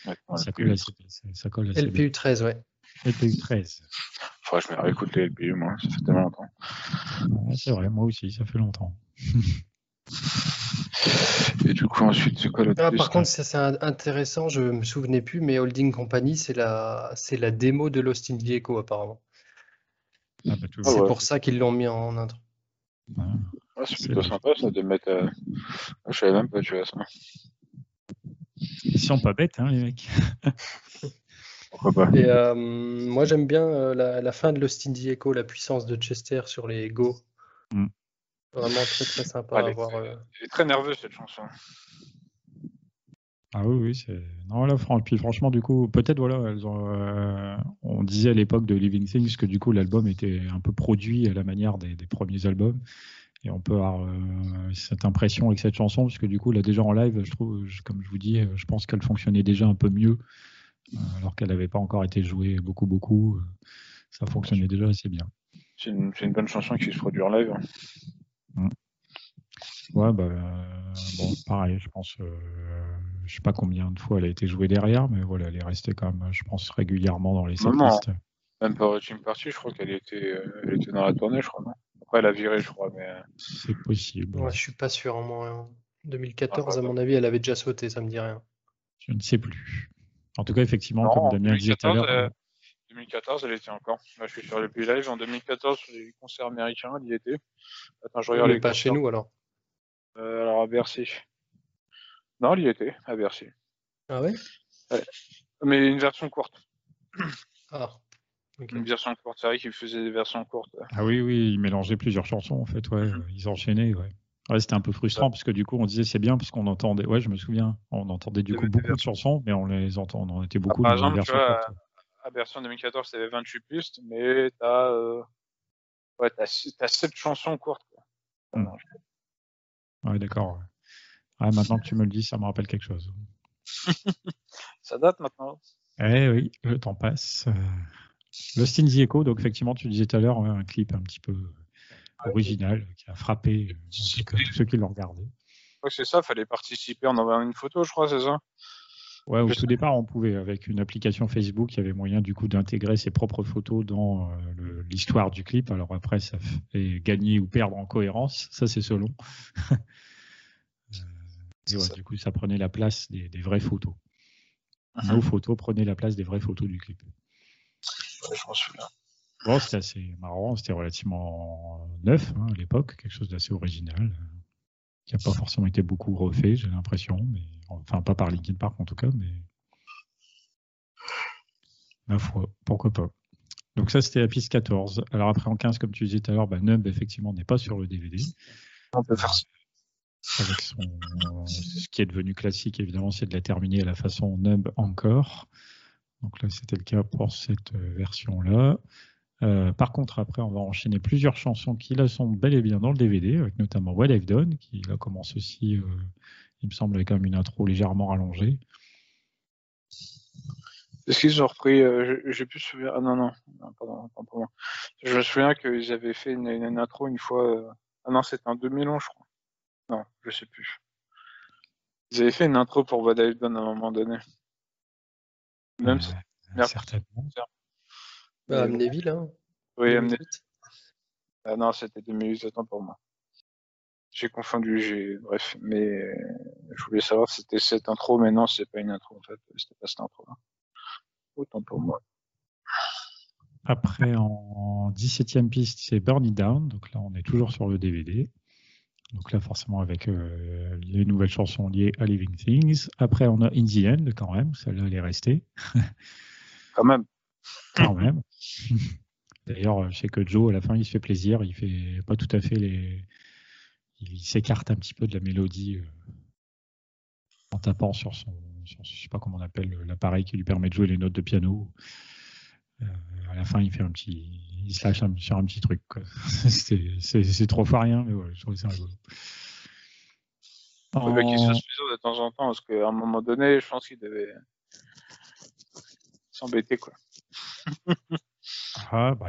Ouais, ça, colle assez, ça, ça colle assez bien. LPU 13, ouais. LPU 13. Faudrait que je me réécoute les LPU, moi. Ça fait tellement longtemps. Ouais, c'est vrai, moi aussi, ça fait longtemps. Et du coup, ensuite, c'est quoi l'autre Ah, par contre, ça c'est intéressant, je me souvenais plus, mais Holding Company, c'est la, c'est la démo de Lost in the Echo, apparemment. Ah, bah, Ah C'est ouais. pour ça qu'ils l'ont mis en intro. Ouais. C'est plutôt sympa ça de mettre. euh, ah, Je savais même pas, tu vois ça. Ils sont pas bêtes, hein, les mecs. Pourquoi pas Et euh, moi, j'aime bien euh, la, la fin de Lost in the Echo, la puissance de Chester sur les Go. Mm. Vraiment très très sympa Elle à est, voir. euh. elle est très nerveuse cette chanson. Ah oui, oui, c'est. Non, là, fran- puis franchement, du coup, peut-être, voilà, elles ont, euh, on disait à l'époque de Living Things que du coup, l'album était un peu produit à la manière des, des premiers albums. Et on peut avoir euh, cette impression avec cette chanson, parce que du coup, là, déjà en live, je trouve, je- comme je vous dis, je pense qu'elle fonctionnait déjà un peu mieux, euh, alors qu'elle n'avait pas encore été jouée beaucoup, beaucoup. Ça fonctionnait déjà assez bien. C'est une, c'est une bonne chanson qui se produit en live. Ouais, bah, euh, bon, pareil, je pense, euh, je sais pas combien de fois elle a été jouée derrière, mais voilà, elle est restée quand même, je pense, régulièrement dans les setlists. Même pas Team Party, je crois qu'elle était, euh, elle était dans la tournée, je crois. Non? Après, elle a viré, je crois. Mais C'est possible. Ouais, je suis pas sûr. En moi, en 2014, Ah, à mon avis, elle avait déjà sauté, ça me dit rien. Je ne sais plus. En tout cas, effectivement, non, comme en Damien disait tout à 2014, l'heure, euh, 2014, elle était encore. Là, je suis sur les plus live. En 2014, sur les concerts américains, elle y était. Attends, je regarde les pas concerts. chez nous alors. Euh, alors à Bercy. Non, elle y était, à Bercy. Ah ouais? Mais une version courte. Ah. Une version courte. C'est vrai qu'ils faisaient des versions courtes. ah oui, oui, ils mélangeaient plusieurs chansons, en fait, ouais, Mhm. ils enchaînaient, ouais. Ouais, c'était un peu frustrant parce que du coup, on disait c'est bien parce qu'on entendait, ouais, je me souviens, on entendait du Il coup beaucoup de chansons, mais on les entend, on en était beaucoup par dans les exemple, tu vois, courtes. À Bercy en 2014, t'avais 28 pistes, mais t'as euh... ouais, t'as t'as 7 chansons courtes. Quoi. Mhm. Ouais, d'accord. ouais. Ah, maintenant que tu me le dis, ça me rappelle quelque chose. Ça date maintenant. Eh oui, le temps passe. Euh, Lost in the Echo, donc effectivement, tu disais tout à l'heure, un clip un petit peu original qui a frappé euh, tous ceux qui l'ont regardé. Que c'est ça, fallait participer en envoyant une photo, je crois, c'est ça? Ouais, au tout départ, on pouvait, avec une application Facebook, il y avait moyen du coup d'intégrer ses propres photos dans euh, l'histoire du clip. Alors après, ça fait gagner ou perdre en cohérence, ça c'est selon. Euh, et ouais, du coup, ça prenait la place des, des vraies photos. Mhm. Nos photos prenaient la place des vraies photos du clip. Ouais, je m'en souviens. Bon, c'était assez marrant, c'était relativement neuf hein, à l'époque, quelque chose d'assez original, qui n'a pas forcément été beaucoup refait, j'ai l'impression, mais enfin pas par Linkin Park en tout cas, mais ma foi, pourquoi pas. Donc ça c'était la piste 14. Alors après en 15, comme tu disais tout à l'heure, bah, Numb effectivement n'est pas sur le DVD. On peut faire ça. Avec son, ce qui est devenu classique évidemment, c'est de la terminer à la façon Numb encore. Donc là c'était le cas pour cette euh, version-là. Euh, par contre, après, on va enchaîner plusieurs chansons qui là sont bel et bien dans le DVD, avec notamment What I've Done, qui là commence aussi, euh, il me semble, avec une intro légèrement rallongée. Est-ce qu'ils ont repris euh, j'ai- J'ai plus souvenir. Ah non, non, non pardon, pardon. Je me souviens qu'ils avaient fait une, une intro une fois. euh, Ah non, c'était en 2011, je crois. Non, je sais plus. Ils avaient fait une intro pour What I've Done à un moment donné. Même si- certainement. Bah, Amnéville, hein. Oui. 2008. Ah non, c'était 2008, autant pour moi. J'ai confondu, j'ai bref, mais je voulais savoir si c'était cette intro, mais non, c'est pas une intro en fait, c'était pas cette intro. -là. Autant pour moi. Après, en 17e piste, c'est Burn It Down. Donc là, on est toujours sur le DVD. Donc là, forcément, avec euh, les nouvelles chansons liées à Living Things. Après, on a In the End, quand même. Celle-là, elle est restée. Quand même. Quand même. D'ailleurs, je sais que Joe, à la fin, il se fait plaisir. Il fait pas tout à fait les. Il s'écarte un petit peu de la mélodie euh, en tapant sur son. Sur, je sais pas comment on appelle l'appareil qui lui permet de jouer les notes de piano. Euh, à la fin, il fait un petit. Il se lâche un- sur un petit truc. C'est trop fois rien, mais ouais, je trouve ça rigolo. Se En- fasse plaisir de temps en temps, parce qu'à un moment donné, je pense qu'il devait s'embêter, quoi. Ah, bah,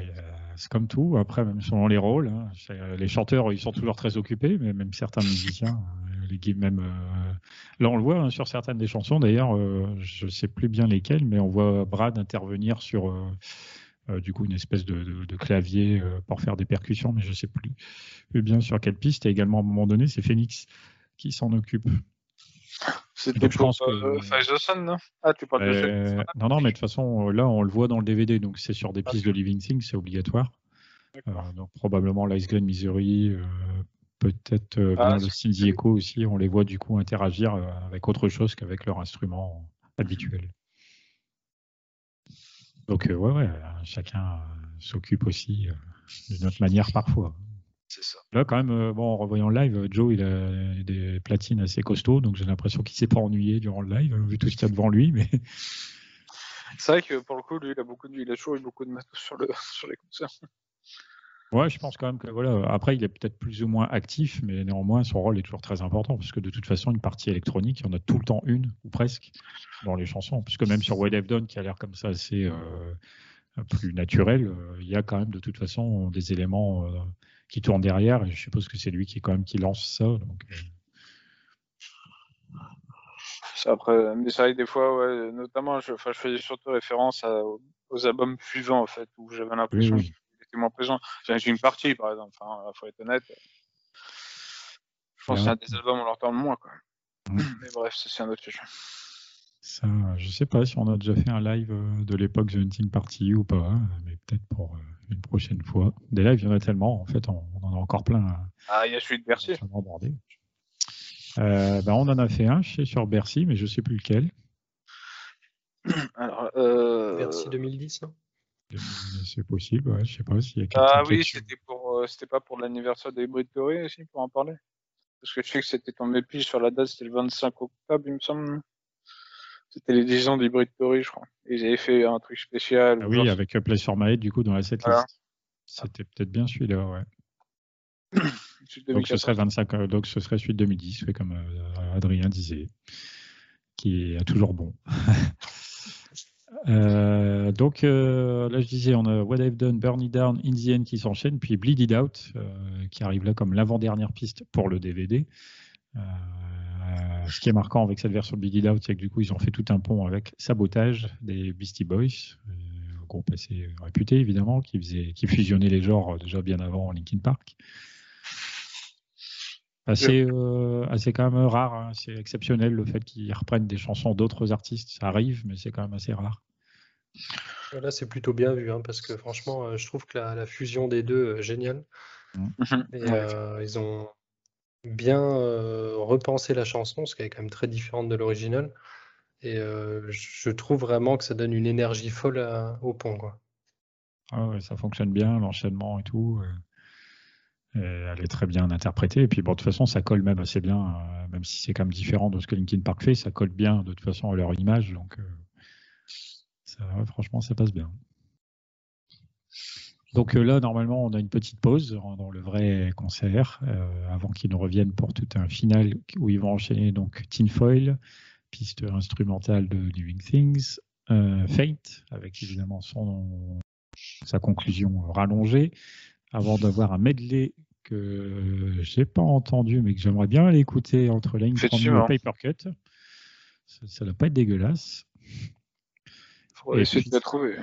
c'est comme tout. Après, même selon les rôles, hein, c'est- les chanteurs, ils sont toujours très occupés, mais même certains musiciens, euh, les même, euh, là, on le voit hein, sur certaines des chansons. D'ailleurs, euh, je sais plus bien lesquelles, mais on voit Brad intervenir sur, euh, euh, du coup, une espèce de, de- de clavier euh, pour faire des percussions, mais je sais plus, plus bien sur quelle piste. Et également, à un moment donné, c'est Phoenix qui s'en occupe. Donc, je que- Five the Sun, non? Ah, tu parles de cette... non, non, mais de toute façon, euh, là, on le voit dans le DVD, donc c'est sur des Ah, pistes de Living Things, c'est obligatoire. Euh, donc probablement l'Ice Green Missouri, euh, peut-être Ah, bien le Cindy Echo aussi, on les voit du coup interagir avec autre chose qu'avec leur instrument habituel. Donc, ouais, ouais, chacun s'occupe aussi d'une autre manière parfois. C'est ça. Là, quand même, bon, en revoyant le live, Joe, il a des platines assez costauds, donc j'ai l'impression qu'il s'est pas ennuyé durant le live, vu tout ce qu'il y a devant lui. Mais c'est vrai que pour le coup, lui, il a beaucoup de, il a toujours eu beaucoup de matos sur, le, sur les concerts. Ouais, je pense quand même que voilà. Après, il est peut-être plus ou moins actif, mais néanmoins, son rôle est toujours très important parce que de toute façon, une partie électronique, il y en a tout le temps une ou presque dans les chansons. Puisque même sur What I've Done, qui a l'air comme ça assez euh, plus naturel, euh, il y a quand même de toute façon des éléments euh, qui tournent derrière. Et je suppose que c'est lui qui quand même qui lance ça. Donc, après, mais c'est vrai que des fois, ouais, notamment, je, je faisais surtout référence aux albums suivants en fait, où j'avais l'impression moins présent. J'ai une partie, par exemple. Enfin, il faut être honnête. Je pense que des albums, on leur parle moins. Quoi. Mais bref, c'est un autre sujet. Ça, je sais pas si on a déjà fait un live euh, de l'époque The Hunting Party ou pas, hein, mais peut-être pour euh, une prochaine fois. Des lives, il y en a tellement, en fait, on, en a encore plein. Hein. Ah, il y a celui de Bercy. Euh, ben, on en a fait un, je sais, sur Bercy, mais je sais plus lequel. Alors, euh... Bercy 2010, non? C'est possible, ouais, je sais pas s'il y a Ah oui, c'était pour, euh, c'était pas pour l'anniversaire des Hybrid aussi, pour en parler? Parce que je sais que c'était ton épi sur la date, c'était le 25 octobre, il me semble. C'était les 10 ans d'Hybrid je crois. ils avaient fait un truc spécial. Ah oui, avec Place for My du coup, dans la setlist. C'était peut-être bien celui-là, ouais. donc ce serait 25, euh, donc ce serait celui de 2010, comme euh, Adrien disait, qui est toujours bon. Euh, donc euh, là, je disais, on a What I've Done, Burn It Down, In the End qui s'enchaîne, puis Bleed It Out euh, qui arrive là comme l'avant-dernière piste pour le DVD. Ce qui est marquant avec cette version de Bleed It Out, c'est que du coup, ils ont fait tout un pont avec Sabotage des Beastie Boys, groupe assez réputé évidemment, qui, faisait, qui fusionnait les genres déjà bien avant Linkin Park. Assez, assez quand même rare, hein. c'est exceptionnel le fait qu'ils reprennent des chansons d'autres artistes. Ça arrive, mais c'est quand même assez rare. Là, c'est plutôt bien vu, hein, parce que franchement, euh, je trouve que la, fusion des deux est géniale. Mmh. Euh, ils ont bien euh, repensé la chanson, ce qui est quand même très différente de l'original. Et je trouve vraiment que ça donne une énergie folle au pont. Quoi. Ah ça fonctionne bien, l'enchaînement et tout. elle est très bien interprétée. Et puis, bon, de toute façon, ça colle même assez bien, même si c'est quand même différent de ce que Linkin Park fait, ça colle bien de toute façon à leur image. Donc, franchement, ça passe bien. Donc euh, là, normalement, on a une petite pause dans le vrai concert euh, avant qu'ils nous reviennent pour tout un final où ils vont enchaîner donc Tinfoil, piste instrumentale de Living Things, euh, Fate avec évidemment son sa conclusion rallongée, avant d'avoir un medley que j'ai pas entendu mais que j'aimerais bien l'écouter entre Line et Paper Cut. Ça ne doit pas être dégueulasse. Faudrait essayer de la trouver.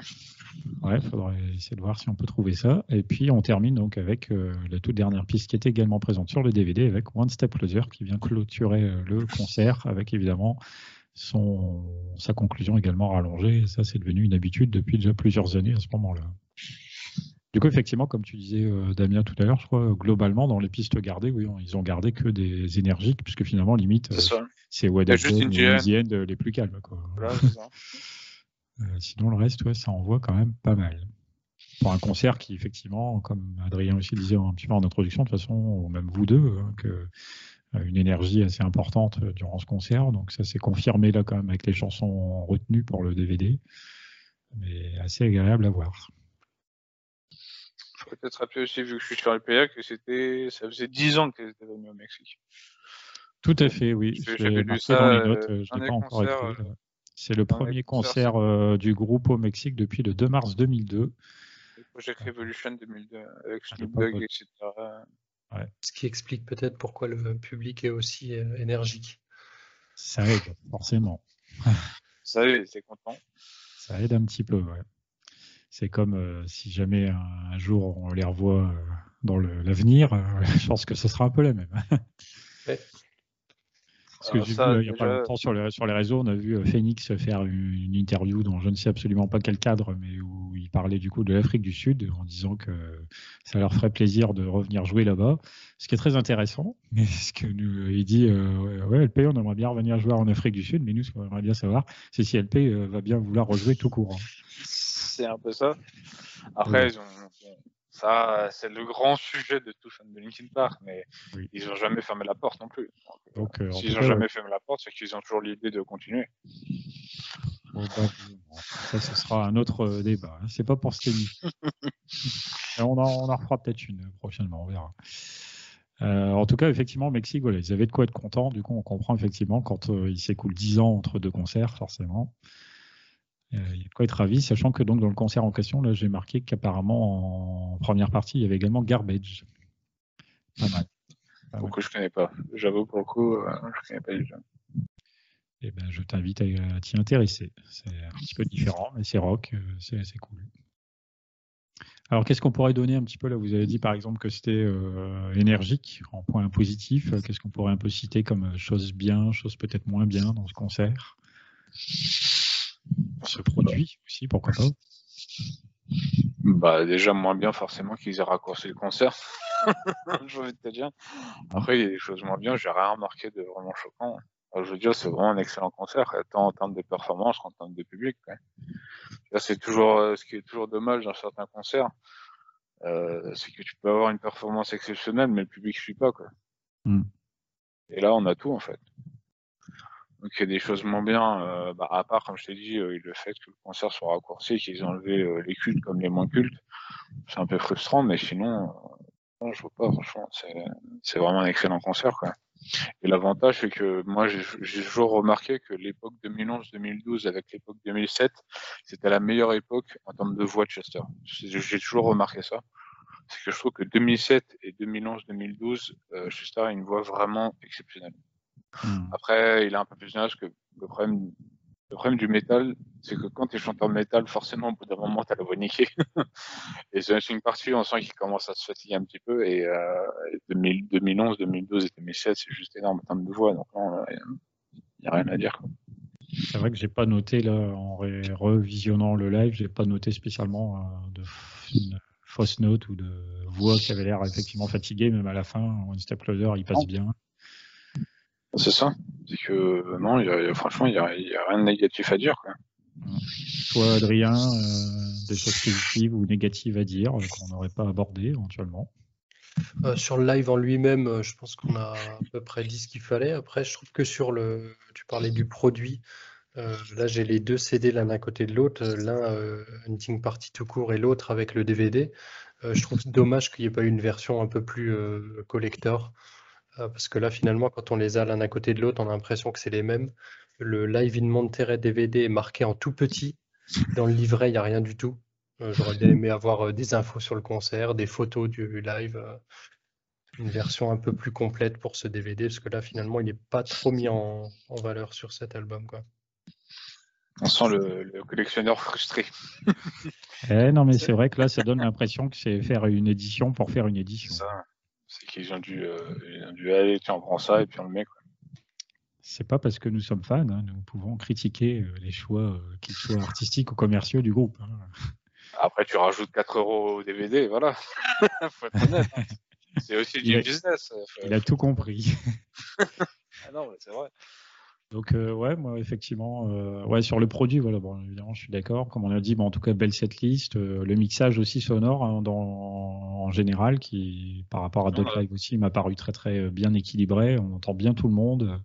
Ouais, faudrait essayer de voir si on peut trouver ça. Et puis on termine donc avec euh, la toute dernière piste qui est également présente sur le DVD avec One Step Closer qui vient clôturer euh, le concert avec évidemment son, sa conclusion également rallongée. ça, c'est devenu une habitude depuis déjà plusieurs années à ce moment-là. Du coup, effectivement, comme tu disais, euh, Damien, tout à l'heure, je crois, globalement, dans les pistes gardées, oui, ils ont gardé que des énergiques, puisque finalement, limite, c'est What les plus calmes. Quoi. Voilà, sinon, le reste, ouais, ça envoie quand même pas mal. Pour un concert qui, effectivement, comme Adrien aussi disait un petit peu en introduction, de toute façon, ou même vous deux, hein, que euh, une énergie assez importante euh, durant ce concert. Donc ça s'est confirmé là quand même avec les chansons retenues pour le DVD. Mais assez agréable à voir. Il faut peut-être rappeler aussi, vu que je suis sur le PA, que c'était, ça faisait 10 ans qu'elles étaient venues au Mexique. Tout à fait, oui. J'avais lu ça dans les notes, je n'ai pas encore écrit. C'est le premier concert euh, du groupe au Mexique depuis le 2 mars 2002. Project Revolution 2002 avec Snoop Dogg, etc. Ce qui explique peut-être pourquoi le public est aussi euh, énergique. Ça aide, forcément. Ça aide, c'est content. Ça aide un petit peu, ouais. C'est comme euh, si jamais un, jour on les revoit dans l'avenir, je pense que ce sera un peu la même. Ouais. Parce que j'ai vu euh, il n'y a pas longtemps sur les, sur les réseaux, on a vu euh, Phoenix faire une, interview dans je ne sais absolument pas quel cadre, mais où il parlait du coup de l'Afrique du Sud en disant que ça leur ferait plaisir de revenir jouer là-bas. Ce qui est très intéressant. Mais ce que nous, il dit, euh, ouais, LP, on aimerait bien revenir jouer en Afrique du Sud, mais nous, ce qu'on aimerait bien savoir, c'est si LP va bien vouloir rejouer tout court. Hein. c'est un peu ça. Après, ont, ça, c'est le grand sujet de tout fan de Linkin Park, mais ils n'ont jamais fermé la porte non plus. Donc, euh, s'ils n'ont jamais fermé la porte, c'est qu'ils ont toujours l'idée de continuer. Bah, ça, ce sera un autre euh, débat. Hein. C'est pas pour cette émission. on, en, on en refera peut-être une prochainement, on verra. Euh, en tout cas, effectivement, au Mexique, voilà, ils avaient de quoi être contents. Du coup, on comprend effectivement quand il s'écoule 10 ans entre deux concerts, forcément. Euh, il y a quoi être ravi, sachant que donc dans le concert en question, là, j'ai marqué qu'apparemment en première partie, il y avait également Garbage. Pas mal. Ah, Pourquoi je connais pas J'avoue, pour le coup, euh, je connais pas déjà. Eh ben, je t'invite à, t'y intéresser. C'est un petit peu différent, mais c'est rock, euh, c'est assez cool. Alors, qu'est-ce qu'on pourrait donner un petit peu? Là Vous avez dit par exemple que c'était énergique en point positif. Qu'est-ce qu'on pourrait un peu citer comme chose bien, chose peut-être moins bien dans ce concert? Ce produit aussi, pourquoi pas Bah déjà moins bien forcément qu'ils aient raccourci le concert. je veux te dire. Après, il y a des choses moins bien, j'ai rien remarqué de vraiment choquant. je veux dire, c'est vraiment un excellent concert, tant en termes de performance qu'en termes de public. c'est toujours euh, ce qui est toujours dommage dans certains concerts, euh, c'est que tu peux avoir une performance exceptionnelle, mais le public ne suit pas. Quoi. Hmm. Et là, on a tout en fait. Donc il y a des choses moins bien, euh, bah, à part, comme je t'ai dit, euh, le fait que le concert soit raccourci, qu'ils ont enlevé euh, les cultes comme les moins cultes. C'est un peu frustrant, mais sinon, je vois pas, franchement, c'est vraiment un excellent concert. Quoi. Et l'avantage, c'est que moi, j'ai toujours remarqué que l'époque 2011-2012 avec l'époque 2007, c'était la meilleure époque en termes de voix de Chester. J'ai toujours remarqué ça. C'est que je trouve que 2007 et 2011-2012, Chester a une voix vraiment exceptionnelle. Hmm. Après, il a un peu plus d'âge que le problème, le problème du métal, c'est que quand tu es chanteur de métal, forcément, au bout d'un moment, tu as la voix niquée. et c'est une partie, on sent qu'il commence à se fatiguer un petit peu. Et euh, 2011, 2012 et 2007, c'est juste énorme en termes de voix. Donc il n'y a, rien à dire. C'est vrai que j'ai pas noté, là, en revisionnant le live, j'ai pas noté spécialement euh, de fausse note ou de voix qui avait l'air effectivement fatiguée, même à la fin, One Step Closer, il passe bien. C'est ça. C'est que non, y a, franchement, il n'y a, rien de négatif à dire. Quoi. Toi, Adrien, euh, des choses positives ou négatives à dire euh, qu'on n'aurait pas abordé éventuellement? Euh, sur le live en lui-même, je pense qu'on a à peu près dit ce qu'il fallait. Après, je trouve que sur le, tu parlais du produit. là, j'ai les deux CD l'un à côté de l'autre, l'un Hunting Party tout court et l'autre avec le DVD. je trouve dommage qu'il n'y ait pas eu une version un peu plus collector. Euh, parce que là, finalement, quand on les a l'un à côté de l'autre, on a l'impression que c'est les mêmes. Le Live in Monterrey DVD est marqué en tout petit. Dans le livret, il n'y a rien du tout. Euh, j'aurais bien aimé avoir euh, des infos sur le concert, des photos du live, une version un peu plus complète pour ce DVD, parce que là, finalement, il n'est pas trop mis en, valeur sur cet album. Quoi. On sent le, collectionneur frustré. eh, non, mais c'est vrai que là, ça donne l'impression que c'est faire une édition pour faire une édition. Ça. C'est qu'ils ont dû, euh, dû aller, tiens, on prend ça et puis on le met. C'est pas parce que nous sommes fans, hein, nous pouvons critiquer euh, les choix, euh, qu'ils soient artistiques ou commerciaux du groupe. Hein. Après, tu rajoutes 4 euros au DVD, voilà. Faut être honnête. Hein. C'est aussi du business. Il a tout compris. ah non, c'est vrai. Donc euh, ouais, moi effectivement, euh, ouais sur le produit, voilà, bon évidemment je suis d'accord. Comme on a dit, bon en tout cas belle cette liste, euh, le mixage aussi sonore hein, dans, en général, qui par rapport à d'autres live aussi m'a paru très très bien équilibré. On entend bien tout le monde.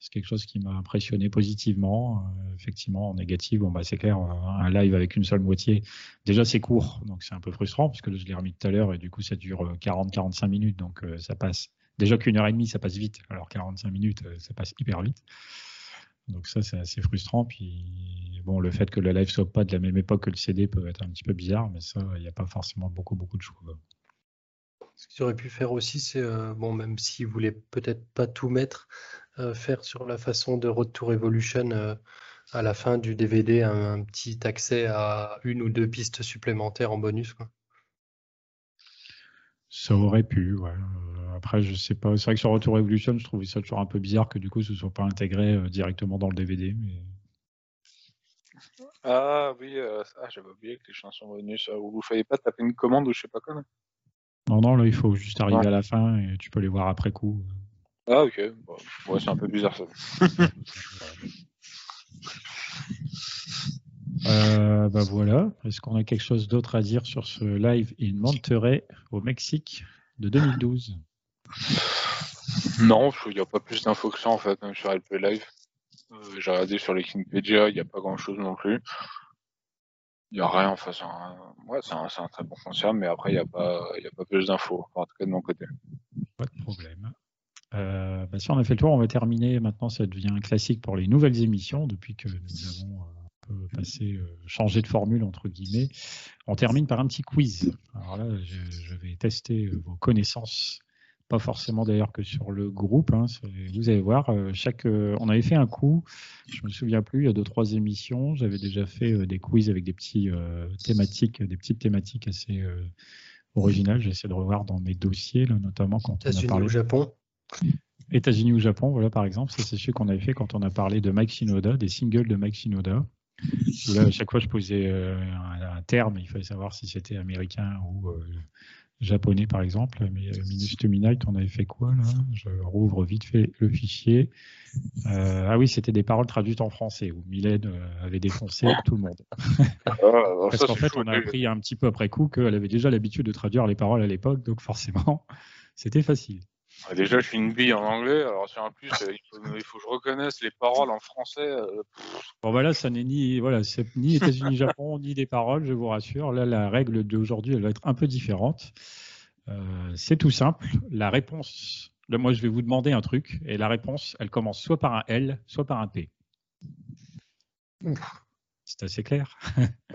C'est quelque chose qui m'a impressionné positivement. effectivement, en négatif, bon bah c'est clair, un live avec une seule moitié, déjà c'est court, donc c'est un peu frustrant puisque je l'ai remis tout à l'heure et du coup ça dure 40-45 minutes, donc ça passe Déjà qu'une heure et demie, ça passe vite, alors 45 minutes, euh, ça passe hyper vite. Donc ça, c'est assez frustrant. Puis bon, le fait que le live soit pas de la même époque que le CD peut être un petit peu bizarre, mais ça, il n'y a pas forcément beaucoup, beaucoup de choix. Ce qu'ils auraient pu faire aussi, c'est, euh, bon, même s'ils voulaient peut-être pas tout mettre, euh, faire sur la façon de Road to Revolution à la fin du DVD un, petit accès à une ou deux pistes supplémentaires en bonus. Ça aurait pu, ouais. Après, je sais pas. C'est vrai que sur Retour Evolution, je trouvais ça toujours un peu bizarre que du coup, ce soit pas intégré euh, directement dans le DVD. Mais... Ah oui, euh, ah, j'avais oublié que les chansons bonus, vous ne fallait pas taper une commande ou je sais pas quoi. Non, non, là, il faut juste arriver à la fin et tu peux les voir après coup. Ah, ok. ouais, c'est un peu bizarre ça. Euh, bah voilà. Est-ce qu'on a quelque chose d'autre à dire sur ce live in Monterrey au Mexique de 2012 Non, il n'y a pas plus d'infos que ça en fait, même sur LP Live. Euh, J'ai regardé sur les Kingpedia, il n'y a pas grand chose non plus. Il n'y a rien, enfin, c'est un, un, très bon concert, mais après, il n'y a, pas- a pas plus d'infos, en tout cas de mon côté. Pas de problème. Euh, bah, si on a fait le tour, on va terminer. Maintenant, ça devient un classique pour les nouvelles émissions depuis que nous avons euh, passé, changé de formule entre guillemets. On termine par un petit quiz. Alors là, je, vais tester vos connaissances, pas forcément d'ailleurs que sur le groupe. hein. Vous allez voir, euh, chaque, euh, on avait fait un coup. Je me souviens plus. Il y a deux trois émissions, j'avais déjà fait euh, des quiz avec des petits thématiques, des petites thématiques assez originales. J'essaie de revoir dans mes dossiers, là, notamment quand on a parlé ou Japon. États-Unis ou Japon, voilà par exemple, ça c'est celui qu'on avait fait quand on a parlé de Mike Shinoda, des singles de Mike Shinoda. Là, à chaque fois, je posais euh, un, un terme, il fallait savoir si c'était américain ou euh, japonais, par exemple. Mais euh, Minus to Midnight, on avait fait quoi là? Je rouvre vite fait le fichier. Euh, ah oui, c'était des paroles traduites en français où Mylène euh, avait défoncé tout le monde. Parce qu'en fait, on a appris un petit peu après coup qu'elle avait déjà l'habitude de traduire les paroles à l'époque, donc forcément, c'était facile. Ouais, Déjà, je suis une bille en anglais, alors si en plus, euh, il faut, il faut que je reconnaisse les paroles en français. euh, Bon voilà, ça n'est ni voilà, ni États-Unis, Japon, ni des paroles, je vous rassure. Là, la règle d'aujourd'hui, elle va être un peu différente. Euh, c'est tout simple. La réponse, là, moi, je vais vous demander un truc, et la réponse, elle commence soit par un L, soit par un P. C'est assez clair.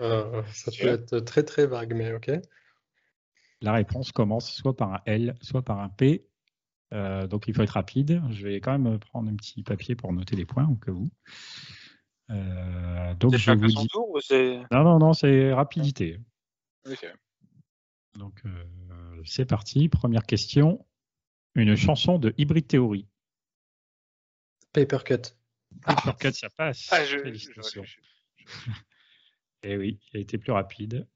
Euh, ça peut être très très vague, mais ok. La réponse commence soit par un L, soit par un P. Euh, donc il faut être rapide. Je vais quand même prendre un petit papier pour noter les points au cas où. Euh, donc C'est je chacun vous son dis. tour. Non, non, non, c'est rapidité. Ok. Donc, euh, c'est parti. Première question. Une chanson de Hybrid Theory. Paper cut. Uppercut, ça passe. Ah, je, réfléchis. Eh oui, il a été plus rapide.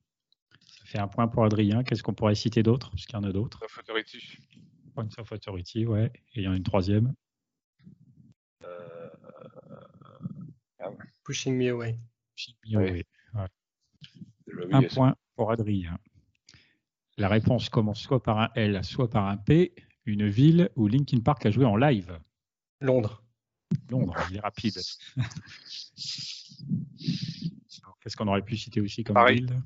Ça fait un point pour Adrien. Qu'est-ce qu'on pourrait citer d'autre? Parce qu'il y en a d'autres. Authority. Points of Authority, ouais. Et il y en a une troisième. Euh, Pushing me away. Ouais. déjà, oui, Un ça. point pour Adrien. La réponse commence soit par un L, soit par un P. Une ville où Linkin Park a joué en live. Londres. Londres, il est rapide. Qu'est-ce qu'on aurait pu citer aussi comme Paris. ville?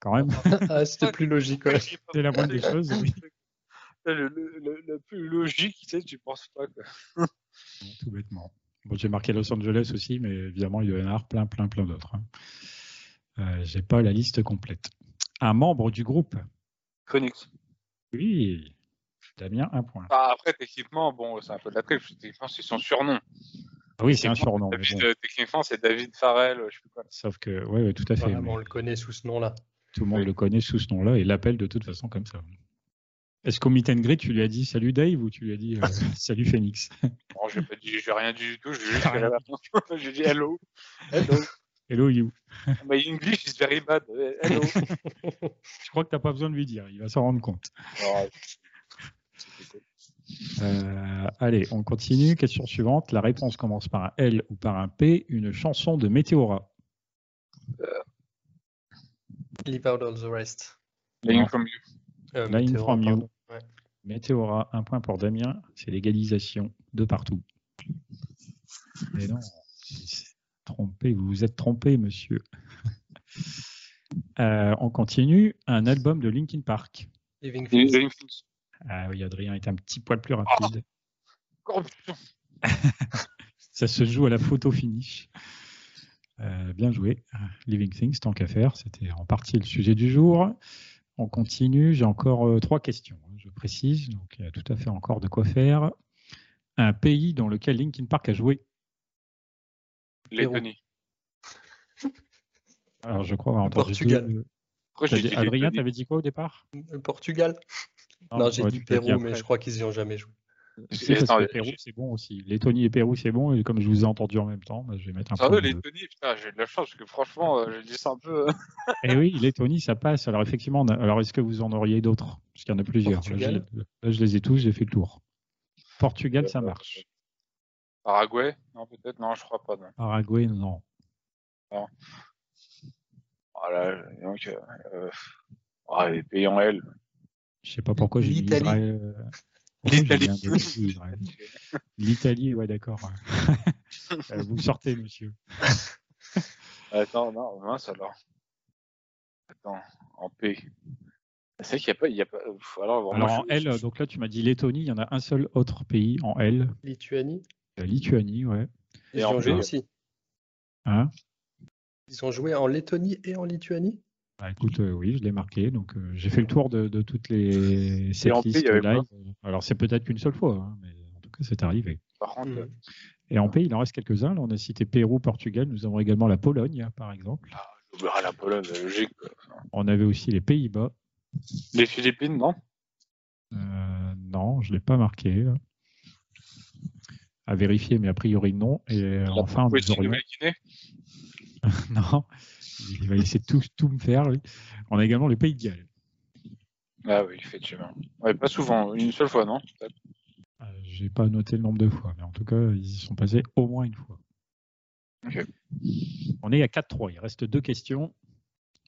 Quand même, ah, c'était plus logique, ouais. c'est la moindre des choses. oui. Le, le- le- le plus logique, tu sais, tu penses pas. Quoi. Tout bêtement. Bon, j'ai marqué Los Angeles aussi, mais évidemment, il y en avoir plein, plein, plein d'autres. hein. Euh, j'ai pas la liste complète. Un membre du groupe? Phoenix. Oui. Damien, un point. Ah, après, techniquement, bon, c'est un peu de la triche. Techniquement, c'est son surnom. Ah oui, c'est un surnom. mais David, bon. techniquement, c'est David Farrell. Je sais. Sauf que, oui, ouais, tout à fait. Vraiment, mais on le connaît sous ce nom-là. Tout le monde Oui. le connaît sous ce nom-là et l'appelle de toute façon comme ça. Est-ce qu'au meet and greet, tu lui as dit salut Dave ou tu lui as dit euh, salut Phoenix pas dit, j'ai rien dit du tout. J'ai juste fait la. J'ai dit hello. Hello. Hello you. My English is very bad. Euh, Hello. Je crois que tu n'as pas besoin de lui dire, il va s'en rendre compte. Euh, allez, on continue. Question suivante. La réponse commence par un L ou par un P. Une chanson de Météora. Leave out all the rest. Lying Non. from you. Euh, Météora, from you. Météora, un point pour Damien. C'est l'égalisation de partout. Mais non, trompé, vous vous êtes trompé, monsieur. Euh, on continue. Un album de Linkin Park. Living Things. Ah oui, Adrien est un petit poil plus rapide. Corruption. Ça se joue à la photo finish. Euh, bien joué. Living Things, tant qu'à faire, c'était en partie le sujet du jour. On continue. J'ai encore euh, trois questions, je précise. Donc, il y a tout à fait encore de quoi faire. Un pays dans lequel Linkin Park a joué. Lettonie. Alors, je crois avoir entendu Portugal. deux- j'ai dit- Adrien, Lettonie. t'avais dit quoi au départ? Le Portugal. Non, j'ai ouais, dit tu Pérou, mais je crois qu'ils y ont jamais joué. C'est parce Attends, que Pérou, c'est bon aussi. Lettonie et Pérou, c'est bon. Et comme je vous ai entendu en même temps, bah, je vais mettre un Ça point. va, de- Lettonie, putain, j'ai de la chance parce que franchement, euh, j'ai dit ça un peu. euh, Eh oui, Lettonie, ça passe. Alors effectivement, a- alors est-ce que vous en auriez d'autres? Parce qu'il y en a plusieurs. Là, Portugal. je, là, je les ai tous, j'ai fait le tour. Portugal, ça marche. Paraguay? Non, peut-être, non, je crois pas. Non. Paraguay, non. Voilà, donc, euh, euh, ah, les pays en L. Je sais pas pourquoi j'ai. Israël. Euh, L'Italie. ouais, d'accord. Euh, Vous sortez, monsieur. Attends, non, mince alors. Attends, en P. C'est qu'il n'y a pas. Il y a pas... Alors, en je- L, donc là tu m'as dit Lettonie, il y en a un seul autre pays en L, Lituanie. la Lituanie, ouais. Ils Et en ont joué B. aussi. Hein? Ils ont joué en Lettonie et en Lituanie? Bah, écoute, euh, oui, je l'ai marqué, donc euh, j'ai fait le tour de, de toutes les setlists live. Alors c'est peut-être qu'une seule fois, hein, mais en tout cas c'est arrivé. Par contre, Mhm. euh, Et en pays, il en reste quelques-uns. Là, on a cité Pérou, Portugal. Nous avons également la Pologne, par exemple. j'oublierai la Pologne, logique. On avait aussi les Pays-Bas. Les Philippines, non? Euh, non, je ne l'ai pas marqué. là. À vérifier, mais a priori non. Et La enfin, nous aurions- non, il va essayer de tout, tout me faire. lui. On a également les Pays de Galles. Ah oui, effectivement. Ouais, pas souvent, une seule fois, non. Euh, J'ai pas noté le nombre de fois, mais en tout cas, ils y sont passés au moins une fois. Ok. On est à 4-3. Il reste deux questions.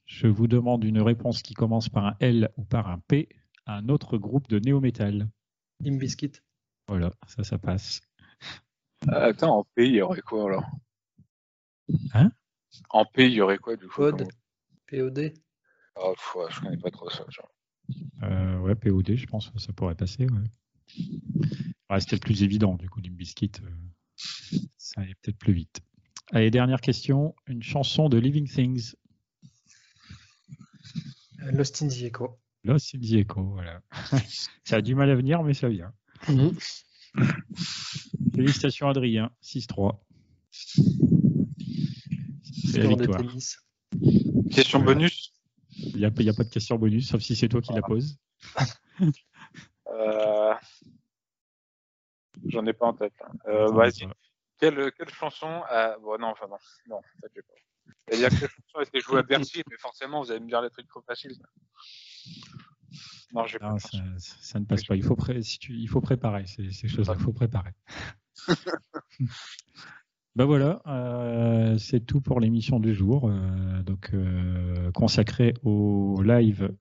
Je vous demande une réponse qui commence par un L ou par un P à un autre groupe de néo-métal. Imbiskit. Voilà, ça, ça passe. Attends, en P, il y aurait quoi alors? Hein? En P, il y aurait quoi du coup Pod. Ah, pff, ouais, je connais pas trop ça. genre. Euh, ouais, POD, je pense que ça pourrait passer. Ouais. Ouais, C'était le plus évident, du coup, Limbiskit. Euh, ça allait peut-être plus vite. Allez, dernière question. Une chanson de Living Things. Euh, Lost in the Echo. Lost in the Echo, voilà. ça a du mal à venir, mais ça vient. Félicitations, Adrien. 6-3. C'est la de victoire. Question Ouais. bonus Il n'y a, a pas de question bonus, sauf si c'est toi qui la poses. Euh, J'en ai pas en tête. là. Euh, Vas-y. ça- Quelle, quelle chanson a... Bon, non, enfin non. Non, en fait, pas. C'est-à-dire quelle chanson a été jouée à Bercy, mais forcément, vous allez me dire les trucs trop faciles. Non, j'ai pas. Non, ça, ça ne passe pas. Il faut, pré- si tu- il faut préparer ces, ces choses-là. Il faut préparer. ben voilà, euh, c'est tout pour l'émission du jour. euh, donc euh, consacrée au live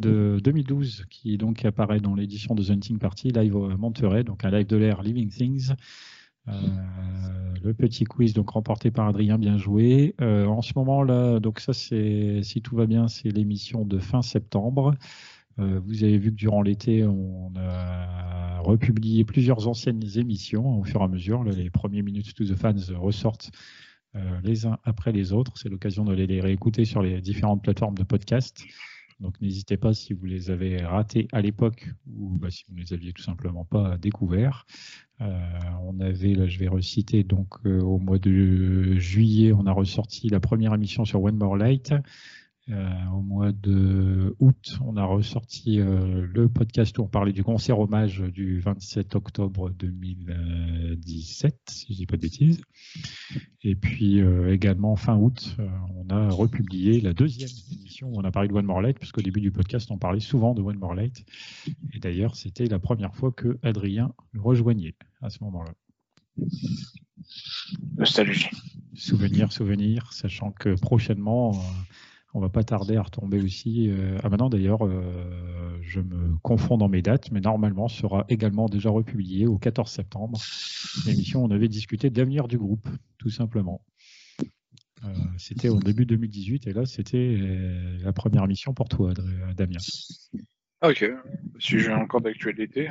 de 2012 qui donc apparaît dans l'édition de The Hunting Party, live Monterey, donc un live de l'air Living Things. Le petit quiz donc remporté par Adrien, bien joué. En ce moment là, donc ça c'est si tout va bien, c'est l'émission de fin septembre. Euh, vous avez vu que durant l'été, on a republié plusieurs anciennes émissions au fur et à mesure. Les premiers Minutes to the Fans ressortent euh, les uns après les autres. C'est l'occasion de les, réécouter sur les différentes plateformes de podcast. Donc n'hésitez pas si vous les avez ratés à l'époque ou bah, si vous ne les aviez tout simplement pas découverts. Euh, on avait, là je vais reciter, donc au mois de juillet, on a ressorti la première émission sur One More Light. Euh, au mois de août, on a ressorti euh, le podcast où on parlait du concert hommage du 27 octobre 2017, si je dis pas de bêtises. Et puis euh, également fin août, on a republié la deuxième émission où on a parlé de One More Light, puisqu'au début du podcast, on parlait souvent de One More Light. Et d'ailleurs, c'était la première fois que Adrien le rejoignait à ce moment-là. Nostalgie. Souvenir, souvenir, sachant que prochainement, on va pas tarder à retomber aussi. euh, ah maintenant d'ailleurs, euh, je me confonds dans mes dates, mais normalement sera également déjà republié au 14 septembre. L'émission, on avait discuté de l'avenir du groupe, tout simplement. Euh, c'était au début 2018 et là c'était la première émission pour toi, Damien. Ah, ok. Sujet encore d'actualité.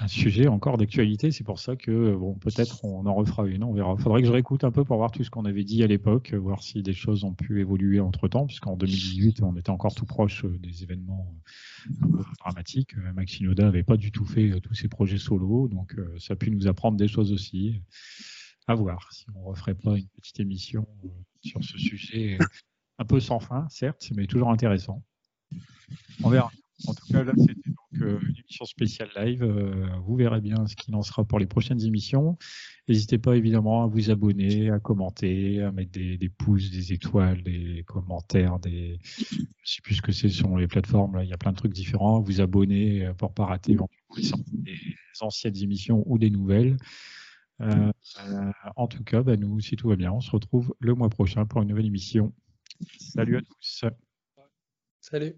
Un sujet encore d'actualité, c'est pour ça que bon, peut-être on en refera une, on verra. Faudrait que je réécoute un peu pour voir tout ce qu'on avait dit à l'époque, voir si des choses ont pu évoluer entre temps, puisqu'en 2018 on était encore tout proche euh, des événements euh, un peu dramatiques. Euh, Max Shinoda n'avait pas du tout fait tous ses projets solo, donc ça a pu nous apprendre des choses aussi. À voir si on referait pas une petite émission sur ce sujet un peu sans fin, certes, mais toujours intéressant. On verra. En tout cas, là, c'était donc euh, une émission spéciale live. Euh, vous verrez bien ce qu'il en sera pour les prochaines émissions. N'hésitez pas évidemment à vous abonner, à commenter, à mettre des, pouces, des étoiles, des commentaires, des. Je sais plus ce que c'est sur les plateformes. Il y a plein de trucs différents. Vous abonner euh, pour pas rater des anciennes émissions ou des nouvelles. En tout cas, bah, nous, si tout va bien, on se retrouve le mois prochain pour une nouvelle émission. Salut à tous. Salut.